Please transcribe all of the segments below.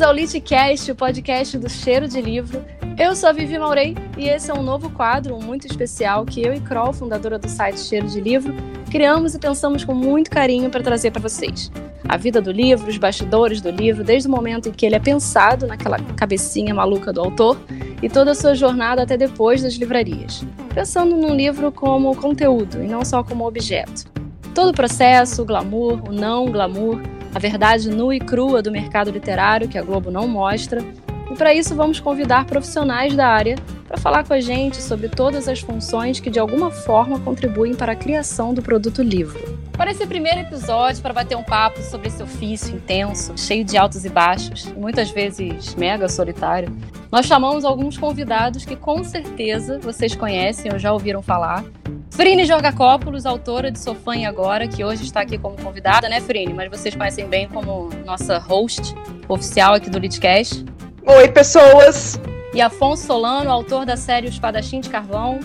Bem-vindos ao Litcast, o podcast do Cheiro de Livro. Eu sou a Vivi Maurei e esse é um novo quadro muito especial que eu e Kroll, fundadora do site Cheiro de Livro, criamos e pensamos com muito carinho para trazer para vocês. A vida do livro, os bastidores do livro, desde o momento em que ele é pensado naquela cabecinha maluca do autor e toda a sua jornada até depois das livrarias. Pensando num livro como conteúdo e não só como objeto. Todo o processo, o glamour, o não glamour, a verdade nua e crua do mercado literário que a Globo não mostra. E para isso vamos convidar profissionais da área para falar com a gente sobre todas as funções que de alguma forma contribuem para a criação do produto livro. Para esse primeiro episódio, para bater um papo sobre esse ofício intenso, cheio de altos e baixos, e muitas vezes mega solitário, nós chamamos alguns convidados que com certeza vocês conhecem ou já ouviram falar, Frine Jorgacópolis, autora de Sou Fã e Agora, que hoje está aqui como convidada, né, Frine? Mas vocês conhecem bem como nossa host oficial aqui do Litcast. Oi, pessoas! E Afonso Solano, autor da série O Espadachim de Carvão.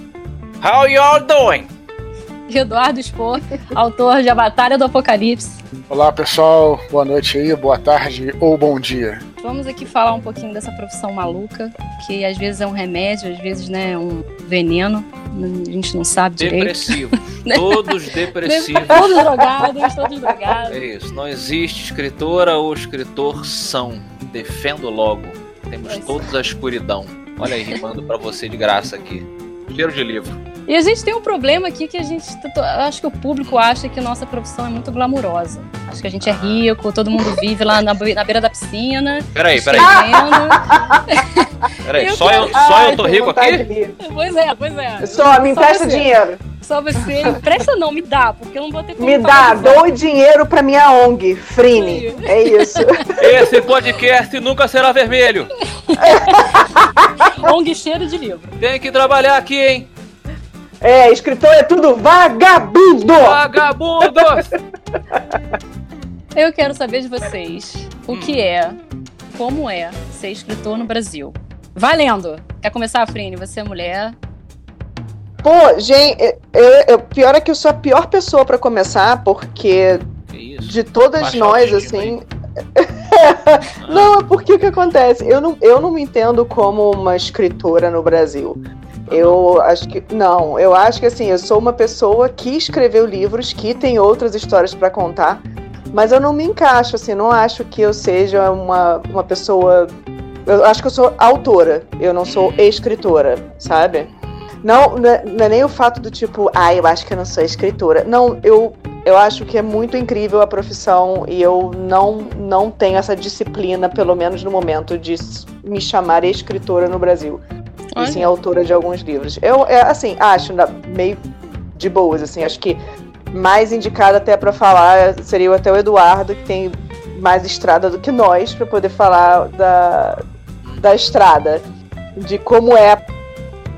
How y'all doing? Eduardo Spor, autor de A Batalha do Apocalipse. Olá, pessoal. Boa noite aí, boa tarde ou bom dia. Vamos aqui falar um pouquinho dessa profissão maluca, que às vezes é um remédio, às vezes né, é um veneno a gente não sabe depressivos. direito. Todos depressivos. todos drogados, todos drogados. É isso. Não existe escritora ou escritor são. Defendo logo. Temos pois. todos a escuridão. Olha aí, rimando para você de graça aqui. Cheiro de livro. E a gente tem um problema aqui que a gente. Acho que o público acha que nossa profissão é muito glamurosa. Acho que a gente é rico, todo mundo vive lá na, na beira da piscina. Peraí, peraí. peraí, só, eu, só eu tô rico aqui? Pois é, pois é. Só, me empresta dinheiro. Só você. Empresta não, me dá, porque eu não vou ter como Me dá, dou dinheiro pra minha ONG, Frine. É isso. Esse podcast nunca será vermelho. ONG cheiro de livro. Tem que trabalhar aqui, hein? É, escritor é tudo vagabundo! Vagabundo! Eu quero saber de vocês o hum. que é, como é ser escritor no Brasil. Valendo! Quer começar, Frine? Você é mulher. Pô, gente, eu, eu, pior é que eu sou a pior pessoa para começar, porque de todas Baixa nós, assim. não, é porque o que acontece? Eu não, eu não me entendo como uma escritora no Brasil. Eu acho que. Não, eu acho que assim, eu sou uma pessoa que escreveu livros, que tem outras histórias para contar, mas eu não me encaixo, assim, não acho que eu seja uma, uma pessoa. Eu acho que eu sou autora, eu não sou escritora, sabe? Não, não é, não é nem o fato do tipo, ah, eu acho que eu não sou escritora. Não, eu, eu acho que é muito incrível a profissão e eu não, não tenho essa disciplina, pelo menos no momento, de me chamar escritora no Brasil. Olha. E sim autora de alguns livros. Eu, é, assim, acho meio de boas, assim, acho que mais indicado até para falar seria até o Eduardo, que tem mais estrada do que nós, para poder falar da, da estrada, de como é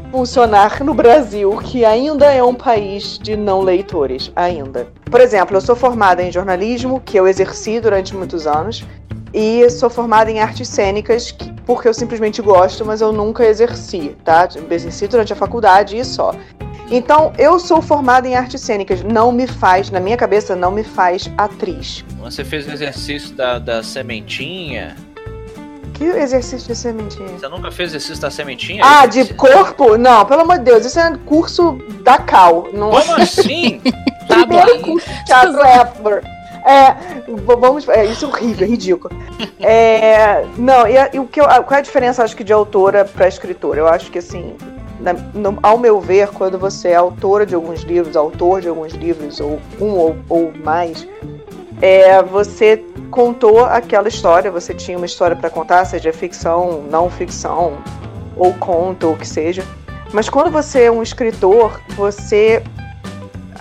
funcionar no Brasil, que ainda é um país de não leitores, ainda. Por exemplo, eu sou formada em jornalismo, que eu exerci durante muitos anos, e sou formada em artes cênicas, porque eu simplesmente gosto, mas eu nunca exerci, tá? exerci durante a faculdade e só. Então, eu sou formada em artes cênicas. Não me faz, na minha cabeça, não me faz atriz. Você fez o exercício da, da sementinha? Que exercício de sementinha? Você nunca fez exercício da sementinha? Ah, de corpo? Não, pelo amor de Deus, isso é curso da Cal. Não... Como assim? tá Primeiro curso de teatro ever. É, vamos, é, isso é horrível, é ridículo. É, não, e, e o que eu, qual é a diferença, acho que, de autora para escritora? Eu acho que, assim, na, no, ao meu ver, quando você é autora de alguns livros, autor de alguns livros, ou um ou, ou mais, é, você contou aquela história, você tinha uma história para contar, seja ficção, não ficção, ou conto, ou o que seja. Mas quando você é um escritor, você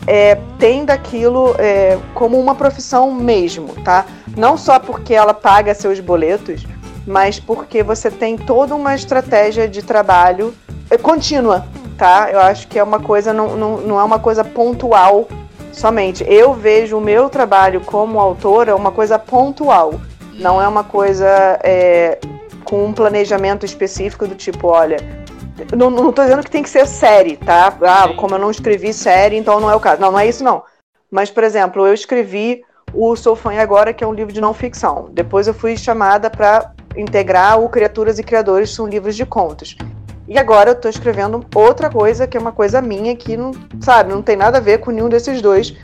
é, tem daquilo é, como uma profissão mesmo, tá? Não só porque ela paga seus boletos, mas porque você tem toda uma estratégia de trabalho é, contínua, tá? Eu acho que é uma coisa, não, não, não é uma coisa pontual somente. Eu vejo o meu trabalho como autora uma coisa pontual, não é uma coisa é, com um planejamento específico do tipo, olha, não, não tô dizendo que tem que ser série, tá? Ah, como eu não escrevi série, então não é o caso. Não, não é isso não. Mas, por exemplo, eu escrevi o Sou Fã Agora, que é um livro de não ficção. Depois eu fui chamada para integrar o Criaturas e Criadores, são livros de contos. E agora eu tô escrevendo outra coisa, que é uma coisa minha, que não, sabe, não tem nada a ver com nenhum desses dois.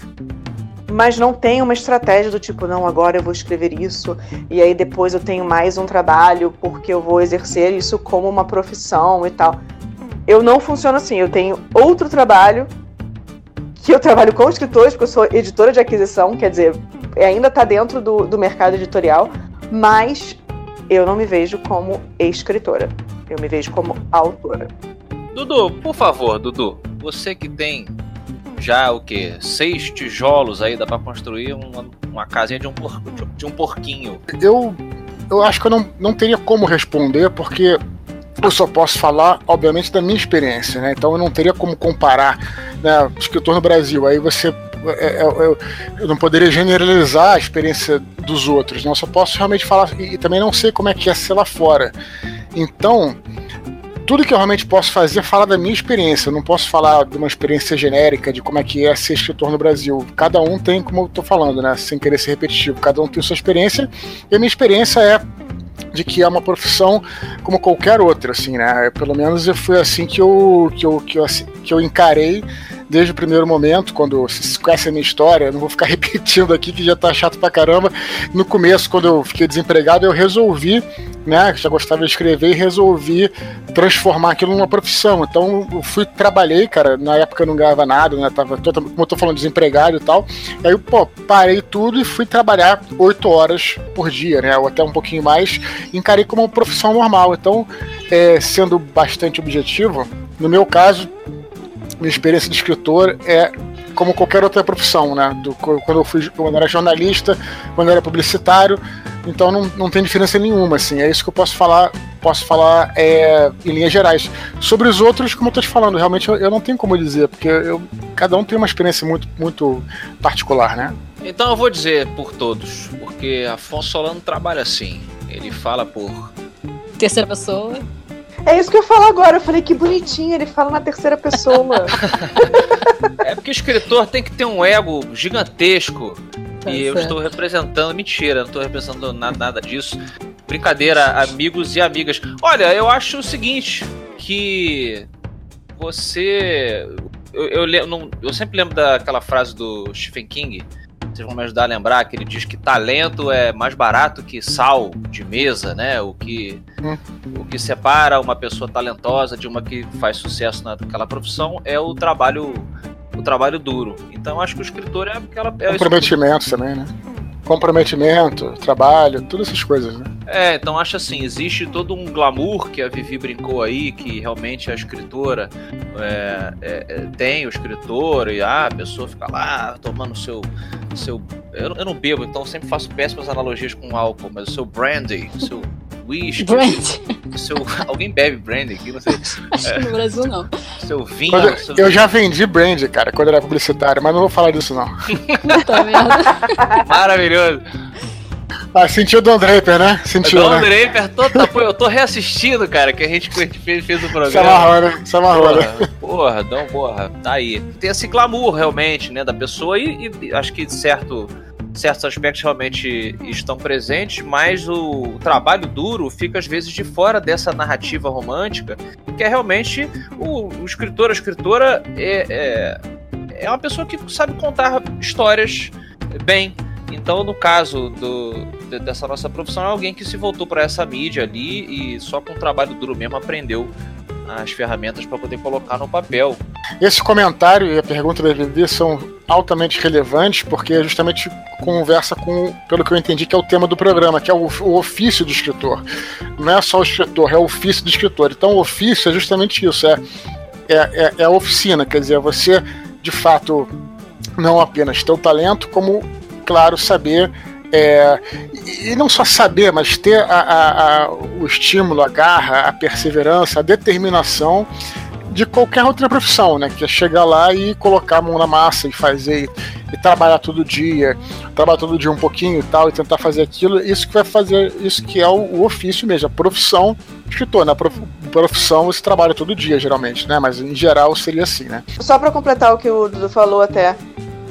Mas não tem uma estratégia do tipo, não, agora eu vou escrever isso, e aí depois eu tenho mais um trabalho, porque eu vou exercer isso como uma profissão e tal. Eu não funciono assim, eu tenho outro trabalho, que eu trabalho com escritores, porque eu sou editora de aquisição, quer dizer, ainda está dentro do, do mercado editorial, mas eu não me vejo como escritora. Eu me vejo como autora. Dudu, por favor, Dudu, você que tem já o que? Seis tijolos aí, dá pra construir uma, uma casinha de um, por, de um porquinho. Eu, eu acho que eu não, não teria como responder, porque eu só posso falar, obviamente, da minha experiência, né? Então eu não teria como comparar né, escritor no Brasil. Aí você eu, é, é, eu, eu, não poderia generalizar a experiência dos outros, né? Eu só posso realmente falar e, e também não sei como é que é ser lá fora. Então, tudo que eu realmente posso fazer é falar da minha experiência. Eu não posso falar de uma experiência genérica de como é que é ser escritor no Brasil. Cada um tem, como eu tô falando, né? Sem querer ser repetitivo, cada um tem sua experiência. E a minha experiência é de que é uma profissão como qualquer outra, assim, né? Pelo menos foi assim que eu, que eu, que eu, que eu encarei desde o primeiro momento, quando vocês conhecem a minha história, não vou ficar repetindo aqui que já tá chato pra caramba. No começo, quando eu fiquei desempregado, eu resolvi, né, já gostava de escrever e resolvi transformar aquilo numa profissão. Então, eu fui, trabalhei, cara, na época eu não ganhava nada, né, tava, como eu tô falando, desempregado e tal. Aí, pô, parei tudo e fui trabalhar oito horas por dia, né, ou até um pouquinho mais, encarei como uma profissão normal. Então, é, sendo bastante objetivo, no meu caso, minha experiência de escritor é como qualquer outra profissão, né? Do, quando eu fui, quando eu era jornalista, quando eu era publicitário, então não, não tem diferença nenhuma, assim. É isso que eu posso falar, posso falar é, em linhas gerais. Sobre os outros, como eu estou te falando, realmente eu, eu, não tenho como dizer, porque eu, cada um tem uma experiência muito, muito particular, né? Então eu vou dizer por todos, porque Afonso Solano trabalha assim. Ele fala por terceira pessoa. É isso que eu falo agora. Eu falei que bonitinho, ele fala na terceira pessoa. é porque o escritor tem que ter um ego gigantesco. Tá e certo. eu estou representando. Mentira, não estou representando nada, nada disso. Brincadeira, amigos e amigas. Olha, eu acho o seguinte: que você. Eu, eu, eu, eu sempre lembro daquela frase do Stephen King vocês vão me ajudar a lembrar que ele diz que talento é mais barato que sal de mesa, né? O que, hum. o que separa uma pessoa talentosa de uma que faz sucesso naquela profissão é o trabalho o trabalho duro. Então acho que o escritor é aquela. É Comprometimento também, né? Comprometimento, trabalho, todas essas coisas, né? É, então acho assim, existe todo um glamour que a Vivi brincou aí, que realmente a escritora é, é, é tem o escritor e ah, a pessoa fica lá tomando seu. seu eu, eu não bebo, então sempre faço péssimas analogias com álcool, mas o seu brandy, o seu whisky. Brandy. Seu, alguém bebe brandy aqui, não sei. É, no Brasil não. Seu vinho. Quando, seu eu já vendi brandy, cara, quando era publicitário, mas não vou falar disso não. Puta merda. Maravilhoso. Ah, sentiu o Don Draper, né? Sentiu, Don né? Draper, tô, tá, eu tô reassistindo, cara, que a gente fez, fez o programa. Se amarrou, né? Se amarrou, porra, né? Porra, Dom, porra, tá aí. Tem esse glamour, realmente, né, da pessoa e, e acho que certo certos aspectos realmente estão presentes, mas o trabalho duro fica às vezes de fora dessa narrativa romântica, que é realmente o, o escritor, a escritora é, é, é uma pessoa que sabe contar histórias bem. Então, no caso do, dessa nossa profissão, é alguém que se voltou para essa mídia ali e só com trabalho duro mesmo aprendeu as ferramentas para poder colocar no papel. Esse comentário e a pergunta da Vivi são altamente relevantes porque justamente conversa com, pelo que eu entendi, que é o tema do programa, que é o, o ofício do escritor. Não é só o escritor, é o ofício do escritor. Então, o ofício é justamente isso, é, é, é, é a oficina, quer dizer, você de fato não apenas ter o talento, como, claro, saber é, e não só saber, mas ter a, a, a, o estímulo, a garra, a perseverança, a determinação de qualquer outra profissão, né? Que é chegar lá e colocar a mão na massa e fazer e, trabalhar todo dia, trabalhar todo dia um pouquinho e tal, e tentar fazer aquilo, isso que vai fazer, isso que é o, o ofício mesmo, a profissão escritor, na né? profissão você trabalha todo dia, geralmente, né? Mas em geral seria assim, né? Só para completar o que o Dudu falou até,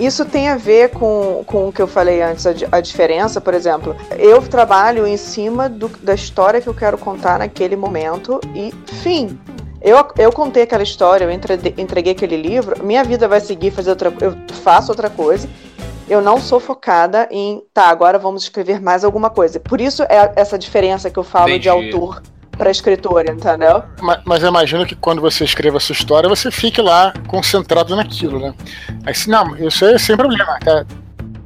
isso tem a ver com, com o que eu falei antes, a, a diferença, por exemplo. Eu trabalho em cima do, da história que eu quero contar naquele momento e fim. Eu, eu contei aquela história, eu entreguei, entreguei aquele livro, minha vida vai seguir, fazer outra, eu faço outra coisa. Eu não sou focada em, tá, agora vamos escrever mais alguma coisa. Por isso é essa diferença que eu falo Entendi. de autor para escritora, entendeu? Mas, mas eu imagino que quando você escreva a sua história, você fique lá concentrado naquilo, né? Aí, não, isso é sem problema. Tá?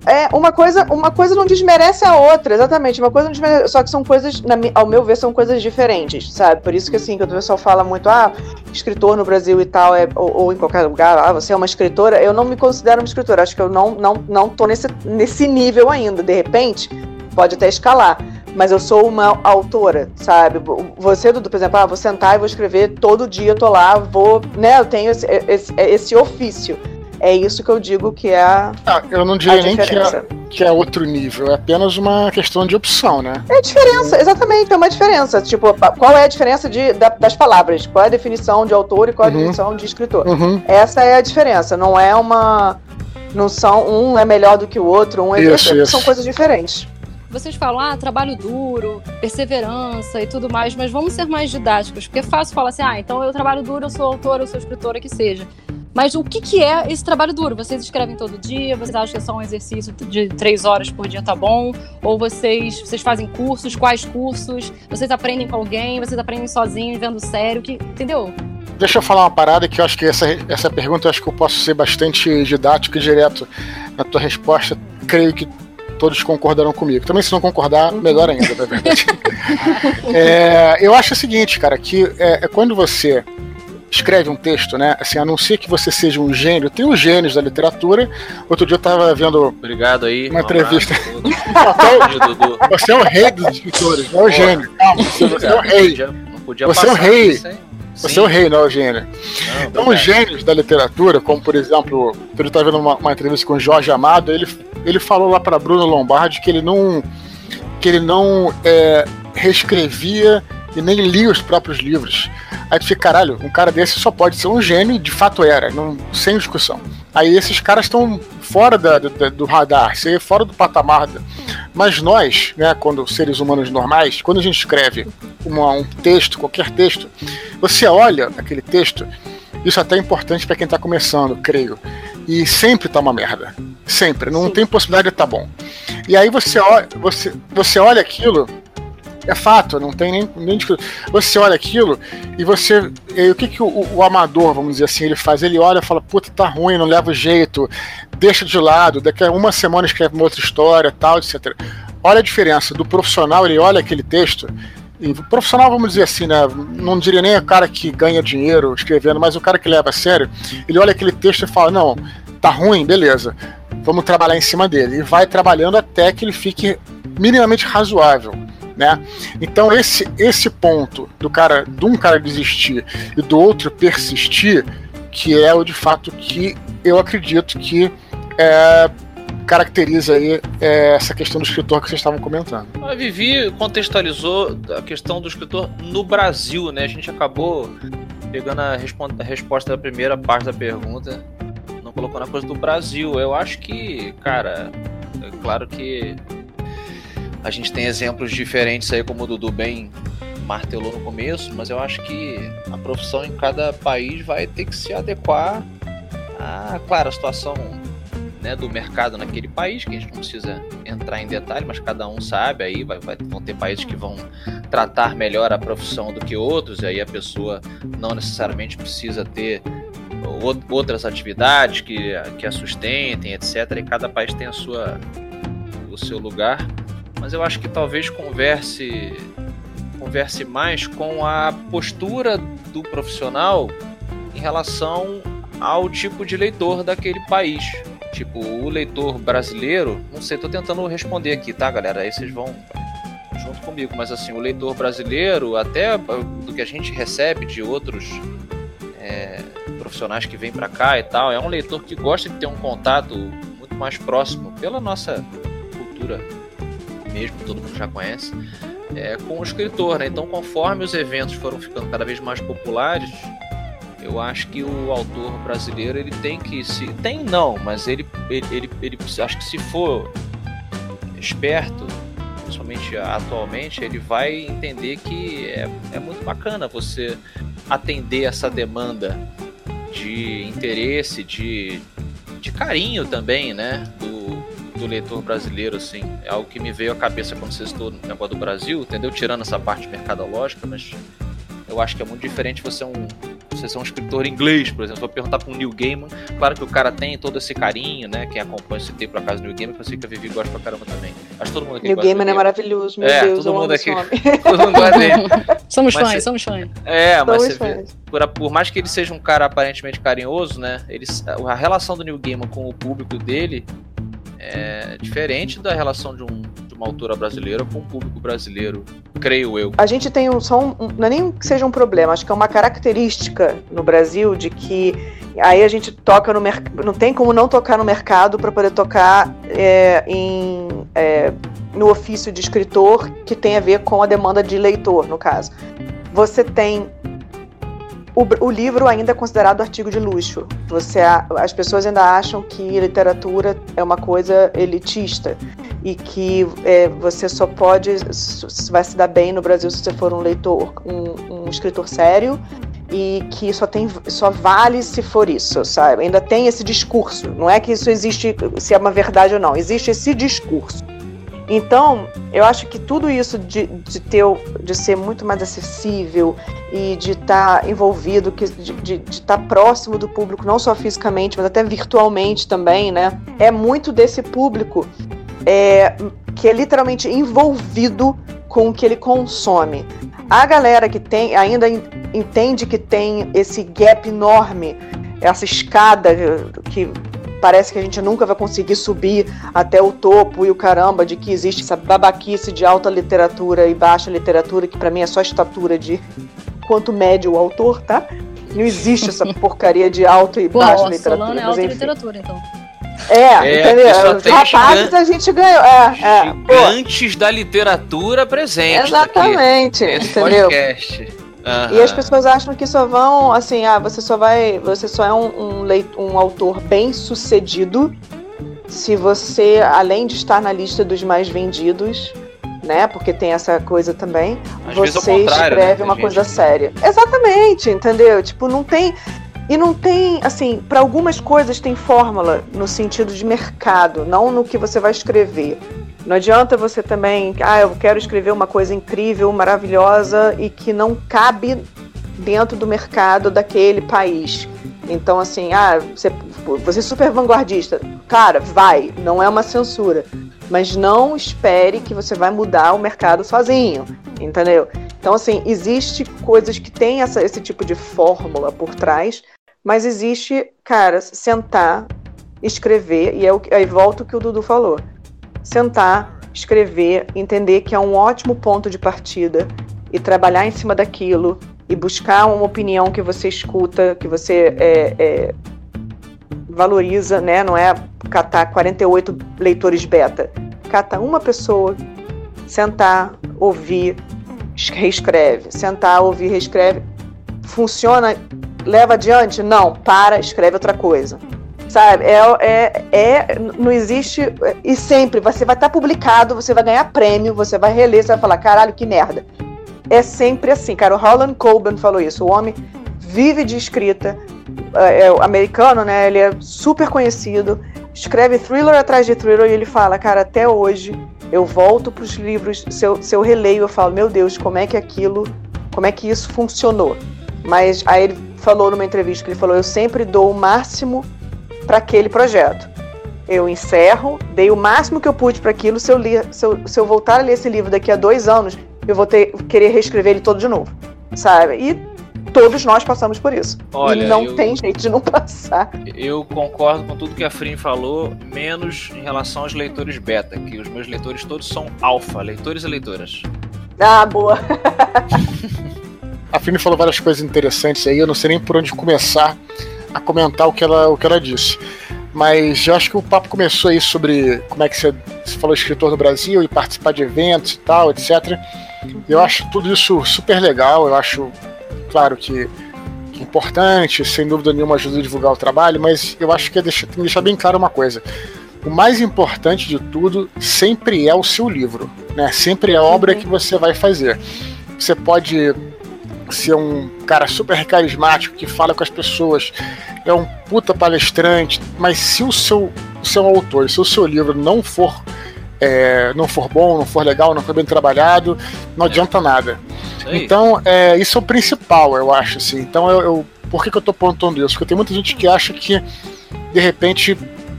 É, uma coisa, uma coisa não desmerece a outra, exatamente. Uma coisa não desmerece, só que são coisas, na, ao meu ver, são coisas diferentes, sabe? Por isso que assim, quando o pessoal fala muito, ah, escritor no Brasil e tal, é, ou, ou, em qualquer lugar, ah, você é uma escritora, eu não me considero uma escritora. Acho que eu não, não, não tô nesse, nesse nível ainda. De repente, pode até escalar mas eu sou uma autora, sabe? Você, Dudu, por exemplo, ah, vou sentar e vou escrever todo dia, tô lá, vou, né? Eu tenho esse, esse, esse ofício. É isso que eu digo que é a. Ah, eu não diria nem que é, que é outro nível, é apenas uma questão de opção, né? É diferença, exatamente, é uma diferença. Tipo, qual é a diferença de, da, das palavras? Qual é a definição de autor e qual é a uhum. definição de escritor? Uhum. Essa é a diferença, não é uma. Não são. Um é melhor do que o outro, um é. Isso, isso. São coisas diferentes vocês falam, ah, trabalho duro, perseverança e tudo mais, mas vamos ser mais didáticos, porque é fácil falar assim, ah, então eu trabalho duro, eu sou autora, eu sou escritora, que seja. Mas o que, que é esse trabalho duro? Vocês escrevem todo dia? Vocês acham que é só um exercício de três horas por dia tá bom? Ou vocês, vocês fazem cursos? Quais cursos? Vocês aprendem com alguém? Vocês aprendem sozinhos, vendo sério? Que, entendeu? Deixa eu falar uma parada que eu acho que essa, essa pergunta eu acho que eu posso ser bastante didático e direto na tua resposta. Creio que todos concordarão comigo. Também se não concordar, melhor ainda, na verdade. é, eu acho o seguinte, cara, que é, é, quando você escreve um texto, né? Assim, a não ser que você seja um gênio, tem os gênios da literatura. Outro dia eu tava vendo. Obrigado aí. Uma entrevista. você é o rei dos escritores, não é o gênio. Calma, você, você é o rei. Você é o rei. Você é o rei, não é o gênio. Não, então, os gênios da literatura, como por exemplo, eu estava vendo uma, uma, entrevista com o Jorge Amado, ele, ele falou lá para Bruno Lombardi que ele não, que ele não é, reescrevia e nem lia os próprios livros. Aí tu fica, caralho, um cara desse só pode ser um gênio, de fato era, não, sem discussão. Aí esses caras estão fora da, da, do radar, fora do patamar. Mas nós, né, quando seres humanos normais, quando a gente escreve uma, um texto, qualquer texto, você olha aquele texto, isso é até é importante para quem está começando, creio. E sempre tá uma merda. Sempre. Não Sim. tem possibilidade de estar tá bom. E aí você olha, você, você olha aquilo é fato, não tem nem, nem Você olha aquilo e você. E o que, que o, o, amador, vamos dizer assim, ele faz? Ele olha e fala, puta, tá ruim, não leva jeito, deixa de lado, daqui a uma semana escreve uma outra história, tal, etc. Olha a diferença do profissional, ele olha aquele texto. E profissional, vamos dizer assim, né? Não diria nem o cara que ganha dinheiro escrevendo, mas o cara que leva a sério, ele olha aquele texto e fala, não, tá ruim, beleza. Vamos trabalhar em cima dele. E vai trabalhando até que ele fique minimamente razoável né? Então esse esse ponto do cara, de um cara desistir e do outro persistir, que é o de fato que eu acredito que é, caracteriza aí é, essa questão do escritor que vocês estavam comentando. A Vivi contextualizou a questão do escritor no Brasil, né? A gente acabou pegando a, a resposta da primeira parte da pergunta, não colocou na coisa do Brasil. Eu acho que, cara, é claro que a gente tem exemplos diferentes aí, como o Dudu bem martelou no começo, mas eu acho que a profissão em cada país vai ter que se adequar a, claro, a situação né, do mercado naquele país, que a gente não precisa entrar em detalhe, mas cada um sabe, aí vai, vai, vão ter países que vão tratar melhor a profissão do que outros, e aí a pessoa não necessariamente precisa ter outras atividades que, que a sustentem, etc. E cada país tem a sua, o seu lugar mas eu acho que talvez converse converse mais com a postura do profissional em relação ao tipo de leitor daquele país. Tipo, o leitor brasileiro, não sei, tô tentando responder aqui, tá, galera? Aí vocês vão junto comigo, mas assim, o leitor brasileiro, até do que a gente recebe de outros é, profissionais que vêm para cá e tal, é um leitor que gosta de ter um contato muito mais próximo pela nossa cultura mesmo, todo mundo já conhece, é, com o escritor. Né? Então, conforme os eventos foram ficando cada vez mais populares, Eu acho que o autor brasileiro ele tem que se. Tem não, mas ele, ele, ele, ele acho que se for esperto, principalmente atualmente, ele vai entender que é, é muito bacana você atender essa demanda de interesse, de, de carinho também, né? Do, do leitor brasileiro, assim. É algo que me veio à cabeça quando você estou no negócio do Brasil, entendeu? Tirando essa parte mercadológica, mas eu acho que é muito diferente você é um você ser um escritor inglês, por exemplo, vou perguntar para um Neil Gaiman, claro que o cara tem todo esse carinho, né? Quem acompanha esse tempo, por acaso, Neil Gaiman, que eu sei que a Vivi gosta pra caramba também. Acho todo mundo aqui Neil Gaiman é maravilhoso, meu é, Deus, todo mundo aqui, todo mundo gosta dele. somos mas fãs, somos fãs. É, mas somos você vê, por, por, mais que ele seja um cara aparentemente carinhoso, né? Ele, a relação do Neil Gaiman com o público dele é diferente da relação de um uma autora brasileira com o público brasileiro, creio eu. A gente tem um, só um, não é nem que seja um problema, acho que é uma característica no Brasil de que aí a gente toca no mercado, não tem como não tocar no mercado para poder tocar é, em, é, no ofício de escritor que tem a ver com a demanda de leitor, no caso. Você tem o, o, livro ainda é considerado artigo de luxo. Você, as pessoas ainda acham que literatura é uma coisa elitista e que é, você só pode, vai se dar bem no Brasil se você for um leitor, um, um escritor sério e que só tem só vale se for isso, sabe? Ainda tem esse discurso. Não é que isso existe se é uma verdade ou não. Existe esse discurso. Então, eu acho que tudo isso de, de ter de ser muito mais acessível e de estar tá envolvido, que, de estar tá próximo do público, não só fisicamente, mas até virtualmente também, né? É muito desse público é, que é literalmente envolvido com o que ele consome. A galera que tem ainda entende que tem esse gap enorme, essa escada que parece que a gente nunca vai conseguir subir até o topo e o caramba de que existe essa babaquice de alta literatura e baixa literatura, que para mim é só estatura de quanto mede o autor, tá? Não existe essa porcaria de alta e Pô, baixa literatura. Solano é alta literatura, então. É, é entendeu? Rapazes a gente ganhou. É, é. Gigantes da literatura presente. Exatamente. Aqui, entendeu? Podcast. Uhum. E as pessoas acham que só vão, assim, ah, você só vai. Você só é um, um, leit, um autor bem sucedido se você, além de estar na lista dos mais vendidos, né? Porque tem essa coisa também, Às você né, escreve né? uma coisa séria. Exatamente, entendeu? Tipo, não tem. E não tem, assim, para algumas coisas tem fórmula no sentido de mercado, não no que você vai escrever. Não adianta você também, ah, eu quero escrever uma coisa incrível, maravilhosa e que não cabe dentro do mercado daquele país. Então, assim, ah, você, você é super vanguardista. Cara, vai, não é uma censura. Mas não espere que você vai mudar o mercado sozinho, entendeu? Então, assim, existe coisas que têm essa, esse tipo de fórmula por trás mas existe, cara, sentar, escrever, e é o, aí volta o que o Dudu falou. Sentar, escrever, entender que é um ótimo ponto de partida e trabalhar em cima daquilo e buscar uma opinião que você escuta, que você é, é, valoriza, né? Não é catar 48 leitores beta. Cata uma pessoa, sentar, ouvir, reescreve. Sentar, ouvir, reescreve. Funciona leva adiante? Não, para, escreve outra coisa. Sabe? É, é, é, não existe. E sempre, você vai estar tá publicado, você vai ganhar prêmio, você vai reler, você vai falar, caralho, que merda. É sempre assim, cara. O Holland Coben falou isso. O homem vive de escrita, é, é americano, né? Ele é super conhecido, escreve thriller atrás de thriller e ele fala, cara, até hoje eu volto para os livros, se eu, se eu releio, eu falo, meu Deus, como é que aquilo, como é que isso funcionou? Mas aí ele falou numa entrevista que ele falou: Eu sempre dou o máximo para aquele projeto. Eu encerro, dei o máximo que eu pude para aquilo. Se eu, li, se, eu, se eu voltar a ler esse livro daqui a dois anos, eu vou ter, querer reescrever ele todo de novo, sabe? E todos nós passamos por isso. Olha, e não eu, tem jeito de não passar. Eu concordo com tudo que a Frim falou, menos em relação aos leitores beta, que os meus leitores todos são alfa, leitores e leitoras. Ah, boa. A Fini falou várias coisas interessantes aí, eu não sei nem por onde começar a comentar o que ela, o que ela disse. Mas eu acho que o papo começou aí sobre como é que você, você falou escritor no Brasil e participar de eventos e tal, etc. Eu acho tudo isso super legal, eu acho, claro que importante, sem dúvida nenhuma ajuda a divulgar o trabalho, mas eu acho que é deixar, tem que deixar bem claro uma coisa. O mais importante de tudo sempre é o seu livro, né? Sempre é a obra que você vai fazer. Você pode ser um cara super carismático que fala com as pessoas, é um puta palestrante, mas se o seu, o seu autor, se o seu livro não for é, não for bom, não for legal, não for bem trabalhado, não adianta nada. Então, é, isso é o principal, eu acho, assim. Então, eu, eu por que, que eu tô pontuando isso? Porque tem muita gente que acha que, de repente,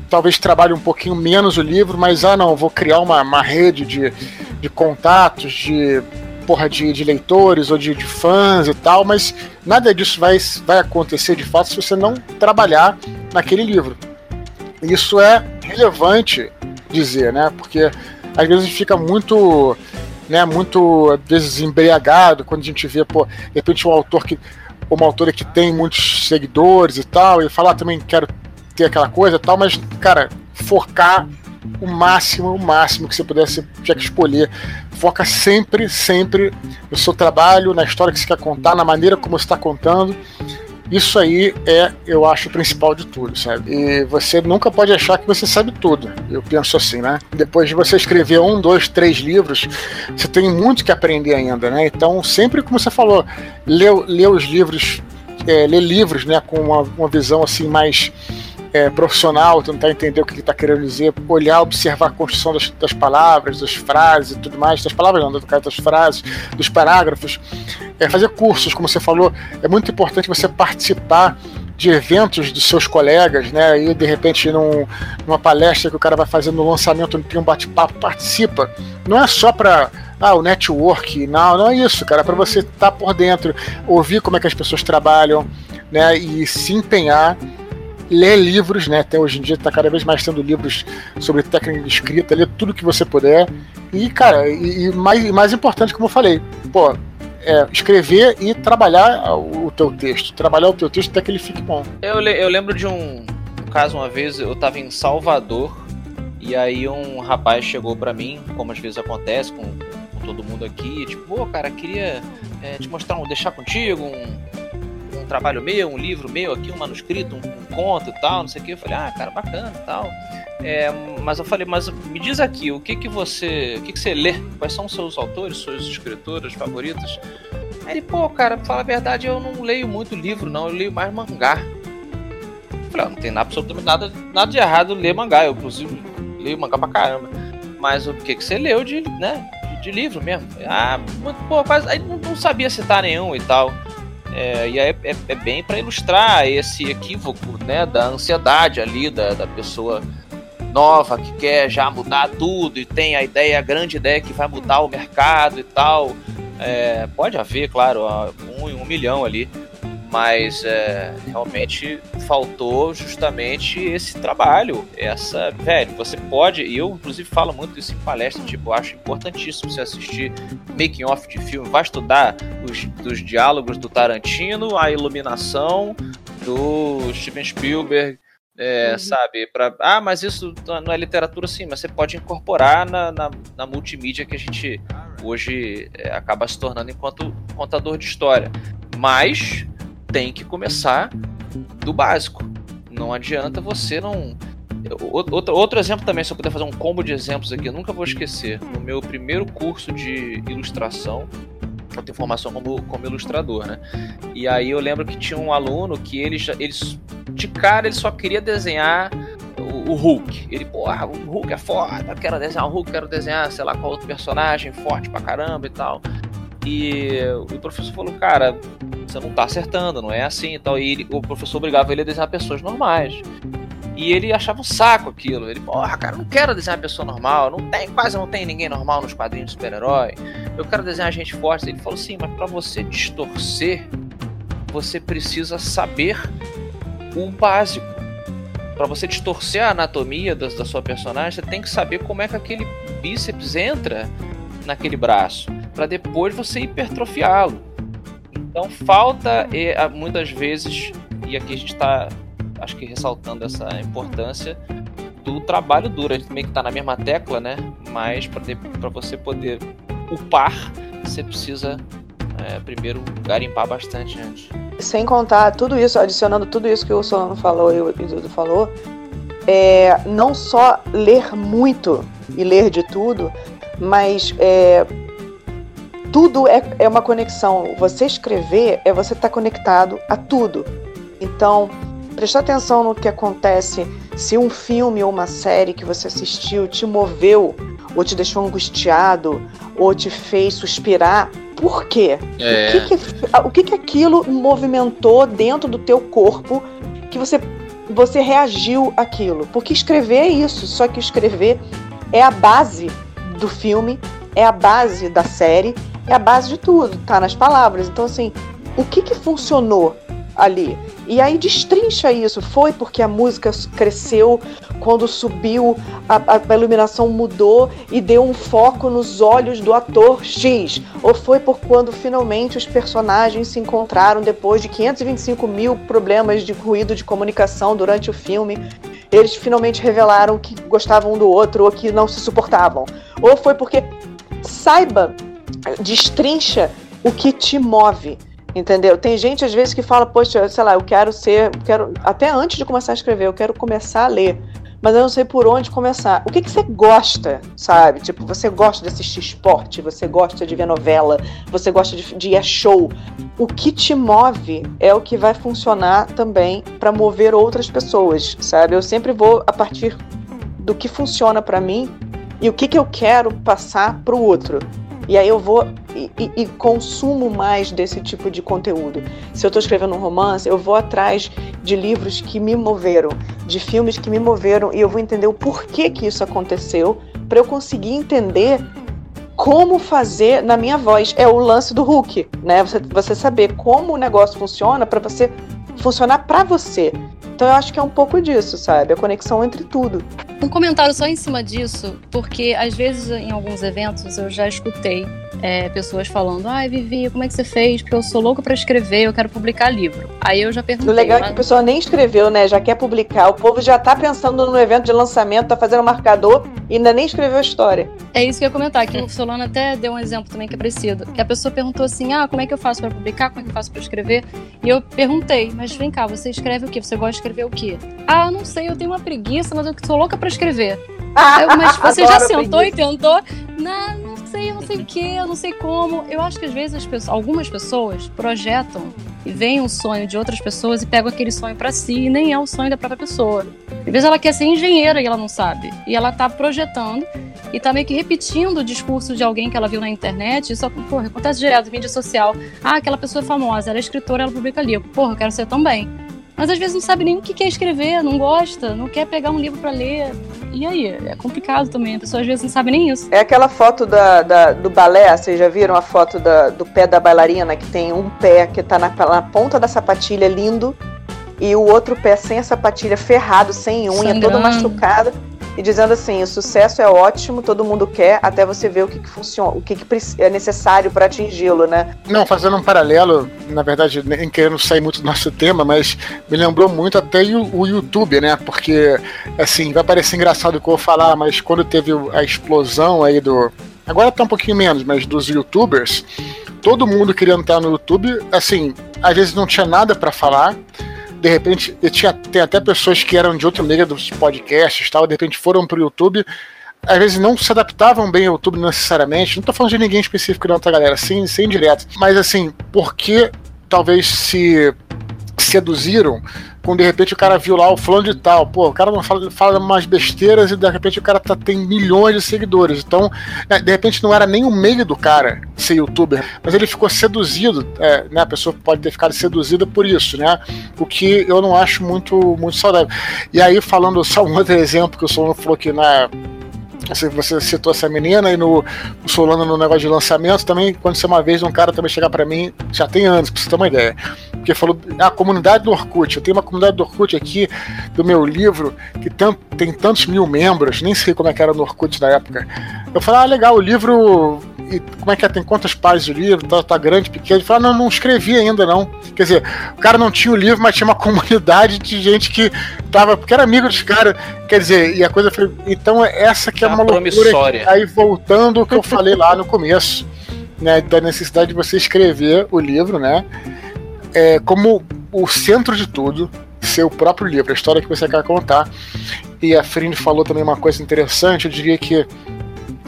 talvez trabalhe um pouquinho menos o livro, mas, ah, não, vou criar uma, uma rede de, de contatos, de porra de, de leitores ou de, de, fãs e tal, mas nada disso vai, vai acontecer de fato se você não trabalhar naquele livro. Isso é relevante dizer, né? Porque às vezes a gente fica muito, né, muito às vezes embriagado quando a gente vê, pô, de repente um autor que uma autora que tem muitos seguidores e tal, e falar ah, também quero ter aquela coisa e tal, mas cara, focar o máximo, o máximo que você pudesse, tinha que escolher. Foca sempre, sempre no seu trabalho, na história que você quer contar, na maneira como você está contando. Isso aí é, eu acho, o principal de tudo, sabe? E você nunca pode achar que você sabe tudo. Eu penso assim, né? Depois de você escrever um, dois, três livros, você tem muito que aprender ainda, né? Então, sempre como você falou, lê, lê os livros, é, lê livros, né, com uma, uma visão assim mais é, profissional, tentar entender o que ele está querendo dizer, olhar, observar a construção das, das, palavras, das frases e tudo mais, das palavras não, das frases, dos parágrafos, é, fazer cursos, como você falou, é muito importante você participar de eventos dos seus colegas, né? E de repente num, numa palestra que o cara vai fazer no lançamento, tem um bate-papo, participa. Não é só para ah, o network, não, não é isso, cara, é para você estar tá por dentro, ouvir como é que as pessoas trabalham, né? E se empenhar ler livros, né? Até hoje em dia está cada vez mais tendo livros sobre técnica de escrita, ler tudo que você puder. E, cara, e, e mais, mais importante, como eu falei, pô, é, escrever e trabalhar o, teu texto. Trabalhar o teu texto até que ele fique bom. Eu, eu lembro de um, caso uma vez, eu estava em Salvador e aí um rapaz chegou para mim, como às vezes acontece com, com todo mundo aqui, tipo, pô, cara, queria é, te mostrar, um, deixar contigo um, um trabalho meu, um livro meu aqui, um manuscrito, um conto e tal, não sei o que. Eu falei, ah, cara, bacana e tal. É, mas eu falei, mas me diz aqui, o que que você, o que que você lê? Quais são os seus autores, suas escritoras favoritas? Aí ele, pô, cara, pra falar a verdade, eu não leio muito livro, não, eu leio mais mangá. Eu falei, ah, não tem absolutamente nada, nada de errado ler mangá, eu inclusive leio mangá pra caramba. Mas o que que você leu de, né, de, de livro mesmo? Ah, pô, quase, aí não, não sabia citar nenhum e tal. É, e é, é, é bem para ilustrar esse equívoco né, da ansiedade ali da, da pessoa nova que quer já mudar tudo e tem a ideia, a grande ideia que vai mudar o mercado e tal. É, pode haver, claro, um, um milhão ali, mas é, realmente faltou justamente esse trabalho, essa, velho, você pode, e eu inclusive falo muito isso em palestra, tipo, eu acho importantíssimo você assistir making off de filme, vai estudar os dos diálogos do Tarantino, a iluminação do Steven Spielberg, é, uhum. sabe, para ah, mas isso não é literatura sim, mas você pode incorporar na, na, na multimídia que a gente hoje é, acaba se tornando enquanto contador de história. Mas tem que começar do básico. Não adianta você não. Outro, outro exemplo também, se eu puder fazer um combo de exemplos aqui, eu nunca vou esquecer. No meu primeiro curso de ilustração, eu tenho formação como, como ilustrador, né? E aí eu lembro que tinha um aluno que ele, ele de cara, ele só queria desenhar o, o Hulk. Ele, porra, o Hulk é foda, quero desenhar o Hulk, quero desenhar, sei lá, qual outro personagem forte pra caramba e tal. E o professor falou, cara, você não tá acertando, não é assim e tal. E ele, o professor obrigava ele a desenhar pessoas normais. E ele achava um saco aquilo. Ele, porra, cara, não quero desenhar pessoa normal. Não tem, quase não tem ninguém normal nos quadrinhos de super-herói. Eu quero desenhar gente forte. Ele falou assim, mas para você distorcer, você precisa saber o básico. Para você distorcer a anatomia da, da sua personagem, você tem que saber como é que aquele bíceps entra naquele braço para depois você hipertrofiá-lo. Então falta muitas vezes, e aqui a gente está, acho que ressaltando essa importância do trabalho duro. A gente meio que está na mesma tecla, né? Mas para você poder upar, você precisa é, primeiro garimpar bastante antes. sem contar tudo isso, adicionando tudo isso que o Solano falou e o Dudu falou, é não só ler muito e ler de tudo, mas é, tudo é, é uma conexão. Você escrever é você estar tá conectado a tudo. Então, prestar atenção no que acontece se um filme ou uma série que você assistiu te moveu, ou te deixou angustiado, ou te fez suspirar. Por quê? É. O, que, que, o que, que aquilo movimentou dentro do teu corpo que você, você reagiu àquilo? Porque escrever é isso, só que escrever é a base do filme, é a base da série, é a base de tudo, tá nas palavras. Então, assim, o que que funcionou ali? E aí destrincha isso. Foi porque a música cresceu quando subiu, a, a, iluminação mudou e deu um foco nos olhos do ator X? Ou foi por quando finalmente os personagens se encontraram depois de 525 mil problemas de ruído de comunicação durante o filme? Eles finalmente revelaram que gostavam um do outro ou que não se suportavam? Ou foi porque saiba, destrincha o que te move Entendeu? Tem gente às vezes que fala, poxa, sei lá, eu quero ser, quero até antes de começar a escrever, eu quero começar a ler, mas eu não sei por onde começar. O que que você gosta, sabe? Tipo, você gosta de assistir esporte, você gosta de ver novela, você gosta de, de ir a show. O que te move é o que vai funcionar também para mover outras pessoas, sabe? Eu sempre vou a partir do que funciona para mim e o que que eu quero passar para o outro. E aí eu vou e, e, e, consumo mais desse tipo de conteúdo. Se eu estou escrevendo um romance, eu vou atrás de livros que me moveram, de filmes que me moveram, e eu vou entender o porquê que isso aconteceu, para eu conseguir entender como fazer na minha voz. É o lance do Hulk, né? Você, você saber como o negócio funciona para você funcionar para você. Então eu acho que é um pouco disso, sabe? A conexão entre tudo. Um comentário só em cima disso, porque às vezes em alguns eventos eu já escutei é, pessoas falando: ai, Vivi, como é que você fez? Porque eu sou louco para escrever, eu quero publicar livro. Aí eu já perguntei. O legal é que a pessoa nem escreveu, né? Já quer publicar. O povo já tá pensando no evento de lançamento, tá fazendo um marcador e ainda nem escreveu a história. É isso que eu ia comentar, que o Solano até deu um exemplo também que é preciso. Que a pessoa perguntou assim: ah, como é que eu faço para publicar? Como é que eu faço para escrever? E eu perguntei, mas vem cá, você escreve o quê? Você gosta de escrever o quê? Ah, não sei, eu tenho uma preguiça, mas eu sou louca para escrever. Eu, mas você já sentou e tentou? Não, não sei, eu não sei o que, eu não sei como. Eu acho que às vezes pessoas, algumas pessoas projetam e veem um sonho de outras pessoas e pegam aquele sonho para si e nem é o sonho da própria pessoa. Às vezes ela quer ser engenheira e ela não sabe. E ela tá projetando e tá meio que repetindo o discurso de alguém que ela viu na internet. Isso porra, acontece direto mídia social. Ah, aquela pessoa é famosa, ela é escritora, ela publica livro. Porra, eu quero ser também mas às vezes não sabe nem o que quer escrever, não gosta, não quer pegar um livro para ler. E aí? É complicado também, a pessoa às vezes não sabe nem isso. É aquela foto da, da do balé, vocês já viram a foto da, do pé da bailarina, que tem um pé que tá na, na ponta da sapatilha lindo, e o outro pé sem a sapatilha ferrado, sem unha, Sangrando. todo machucado e dizendo assim: o sucesso é ótimo, todo mundo quer, até você ver o que, que funciona, o que, que é necessário para atingi-lo, né? Não, fazendo um paralelo, na verdade, nem querendo sair muito do nosso tema, mas me lembrou muito até o, YouTube, né? Porque, assim, vai parecer engraçado o que eu vou falar, mas quando teve a explosão aí do. Agora tá um pouquinho menos, mas dos youtubers, todo mundo querendo estar no YouTube, assim, às vezes não tinha nada para falar de repente, tinha, tem até pessoas que eram de outra liga dos podcasts tal, de repente foram pro YouTube, às vezes não se adaptavam bem ao YouTube necessariamente. Não tô falando de ninguém específico, não, tá, galera? Sim, sem direto. Mas assim, porque talvez se seduziram quando de repente o cara viu lá o fulano de tal, pô, o cara não fala, fala umas besteiras e de repente o cara tá, tem milhões de seguidores. Então, né, de repente não era nem o meio do cara ser youtuber, mas ele ficou seduzido, é, né? A pessoa pode ter ficado seduzida por isso, né? O que eu não acho muito, muito saudável. E aí, falando só um outro exemplo que o Solano falou que na você citou essa menina e no Solano no negócio de lançamento também aconteceu uma vez um cara também chegar para mim, já tem anos, pra você ter uma ideia. Porque falou, a comunidade do Orkut, eu tenho uma comunidade do Orkut aqui do meu livro que tem, tem tantos mil membros, nem sei como é que era no Orkut na época. Eu falei, ah, legal, o livro e como é que é, tem quantas páginas o livro, tá, tá grande, pequeno. Ele falou, não, não escrevi ainda não. Quer dizer, o cara não tinha o livro, mas tinha uma comunidade de gente que tava, porque era amigo dos caras. Quer dizer, e a coisa foi. Então, essa que é, é uma loucura. Que, aí voltando o que eu falei lá no começo, né, da necessidade de você escrever o livro, né? é, como o centro de tudo, ser o próprio livro, a história que você quer contar. E a Frine falou também uma coisa interessante, eu diria que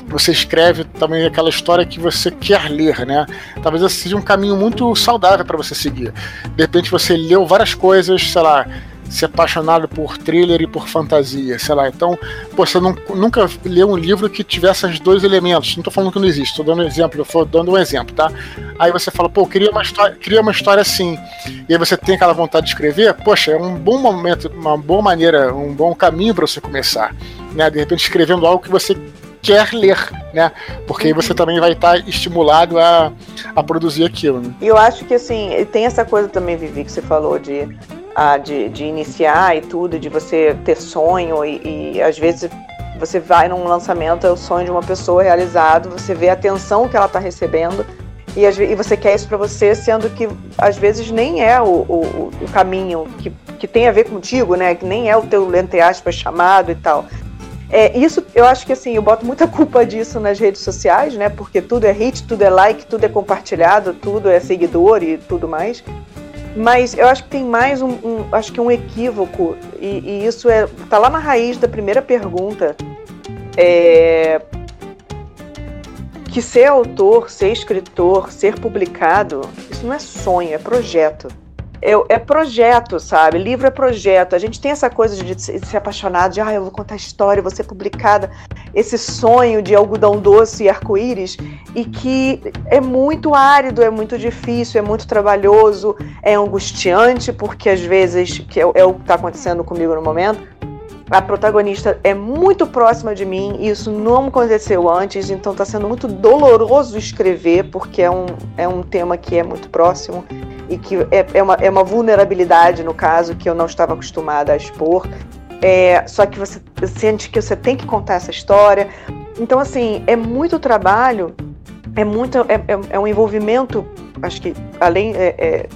você escreve também aquela história que você quer ler, né? Talvez esse seja um caminho muito saudável para você seguir. De repente você leu várias coisas, sei lá, ser apaixonado por thriller e por fantasia, sei lá. Então, pô, você não, nunca leu um livro que tivesse esses dois elementos. Não tô falando que não existe, tô dando um exemplo, eu tô dando um exemplo, tá? Aí você fala, pô, queria uma história, queria uma história assim. E aí você tem aquela vontade de escrever, poxa, é um bom momento, uma boa maneira, um bom caminho para você começar, né? De repente escrevendo algo que você quer ler, né? Porque aí você uhum. também vai estar estimulado a, a produzir aquilo. Né? E eu acho que assim, tem essa coisa também, Vivi, que você falou de de, de iniciar e tudo, de você ter sonho e, e às vezes você vai num lançamento, é o sonho de uma pessoa realizado, você vê a atenção que ela está recebendo e, e, você quer isso para você, sendo que às vezes nem é o, o, o, caminho que, que tem a ver contigo, né? Que nem é o teu, entre aspas, chamado e tal. É, isso, eu acho que assim, eu boto muita culpa disso nas redes sociais, né? Porque tudo é hit, tudo é like, tudo é compartilhado, tudo é seguidor e tudo mais. Mas eu acho que tem mais um, um acho que um equívoco, e, e, isso é tá lá na raiz da primeira pergunta. É, que ser autor, ser escritor, ser publicado, isso não é sonho, é projeto é, projeto, sabe? Livro é projeto. A gente tem essa coisa de, de ser apaixonado, de ah, eu vou contar história, vou ser publicada. Esse sonho de algodão doce e arco-íris, e que é muito árido, é muito difícil, é muito trabalhoso, é angustiante, porque às vezes, que é, é o que está acontecendo comigo no momento, a protagonista é muito próxima de mim, e isso não aconteceu antes, então está sendo muito doloroso escrever, porque é um, é um tema que é muito próximo e que é, é, uma, é uma vulnerabilidade, no caso, que eu não estava acostumada a expor. É, só que você sente que você tem que contar essa história. Então, assim, é muito trabalho, é muito é, é, é um envolvimento, acho que além é, é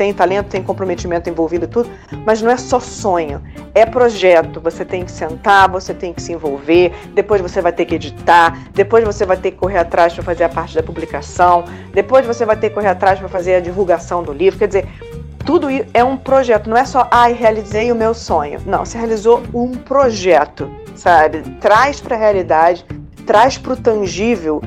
tem talento, tem comprometimento envolvido tudo, mas não é só sonho, é projeto. Você tem que sentar, você tem que se envolver, depois você vai ter que editar, depois você vai ter que correr atrás para fazer a parte da publicação, depois você vai ter que correr atrás para fazer a divulgação do livro. Quer dizer, tudo é um projeto, não é só, ai, realizei o meu sonho. Não, você realizou um projeto, sabe? Traz para a realidade, traz para o tangível,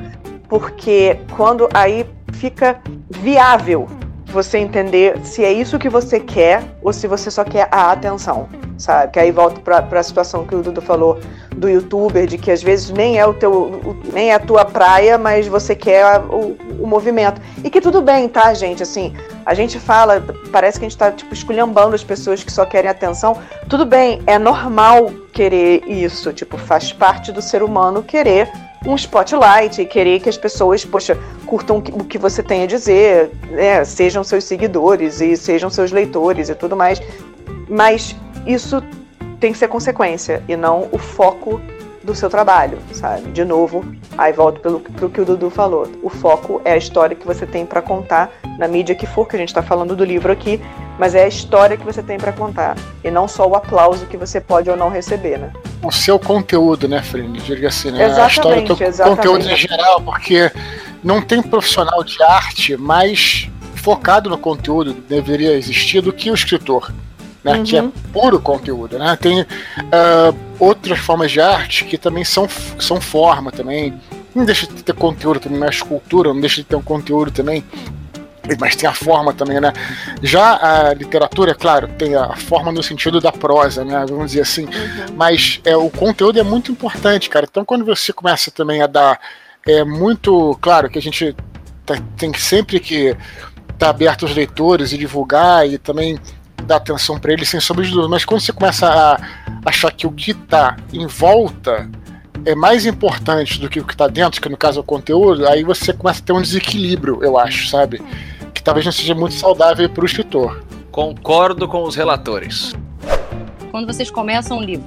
porque quando aí fica viável você entender se é isso que você quer ou se você só quer a atenção, sabe? Que aí volta para a situação que o Dudu falou do youtuber, de que às vezes nem é o teu, nem é a tua praia, mas você quer o, o, movimento. E que tudo bem, tá, gente? Assim, a gente fala, parece que a gente tá, tipo, esculhambando as pessoas que só querem atenção. Tudo bem, é normal querer isso, tipo, faz parte do ser humano querer um spotlight e querer que as pessoas, poxa, curtam o que você tem a dizer, né? sejam seus seguidores e sejam seus leitores e tudo mais. Mas isso tem que ser consequência e não o foco do seu trabalho, sabe? De novo, aí volto pelo, pelo que o Dudu falou. O foco é a história que você tem para contar na mídia que for, que a gente está falando do livro aqui, mas é a história que você tem para contar e não só o aplauso que você pode ou não receber, né? O seu conteúdo, né, Frini? Diria assim, né? Exatamente, a história do exatamente. conteúdo em geral, porque não tem profissional de arte mais focado no conteúdo deveria existir do que o escritor né, uhum. que é puro conteúdo. Né? Tem uh, outras formas de arte que também são, são forma também. Não deixa de ter conteúdo também, mas cultura não deixa de ter um conteúdo também. Mas tem a forma também, né? Já a literatura, é claro, tem a forma no sentido da prosa, né? Vamos dizer assim. Uhum. Mas é, o conteúdo é muito importante, cara. Então quando você começa também a dar. É muito. Claro que a gente tá, tem sempre que estar tá aberto aos leitores e divulgar e também dar atenção para ele sem sombra de dúvida. Mas quando você começa a achar que o que está em volta é mais importante do que o que está dentro, que no caso é o conteúdo, aí você começa a ter um desequilíbrio, eu acho, sabe? Que talvez não seja muito saudável para o escritor. Concordo com os relatores. Quando vocês começam um livro,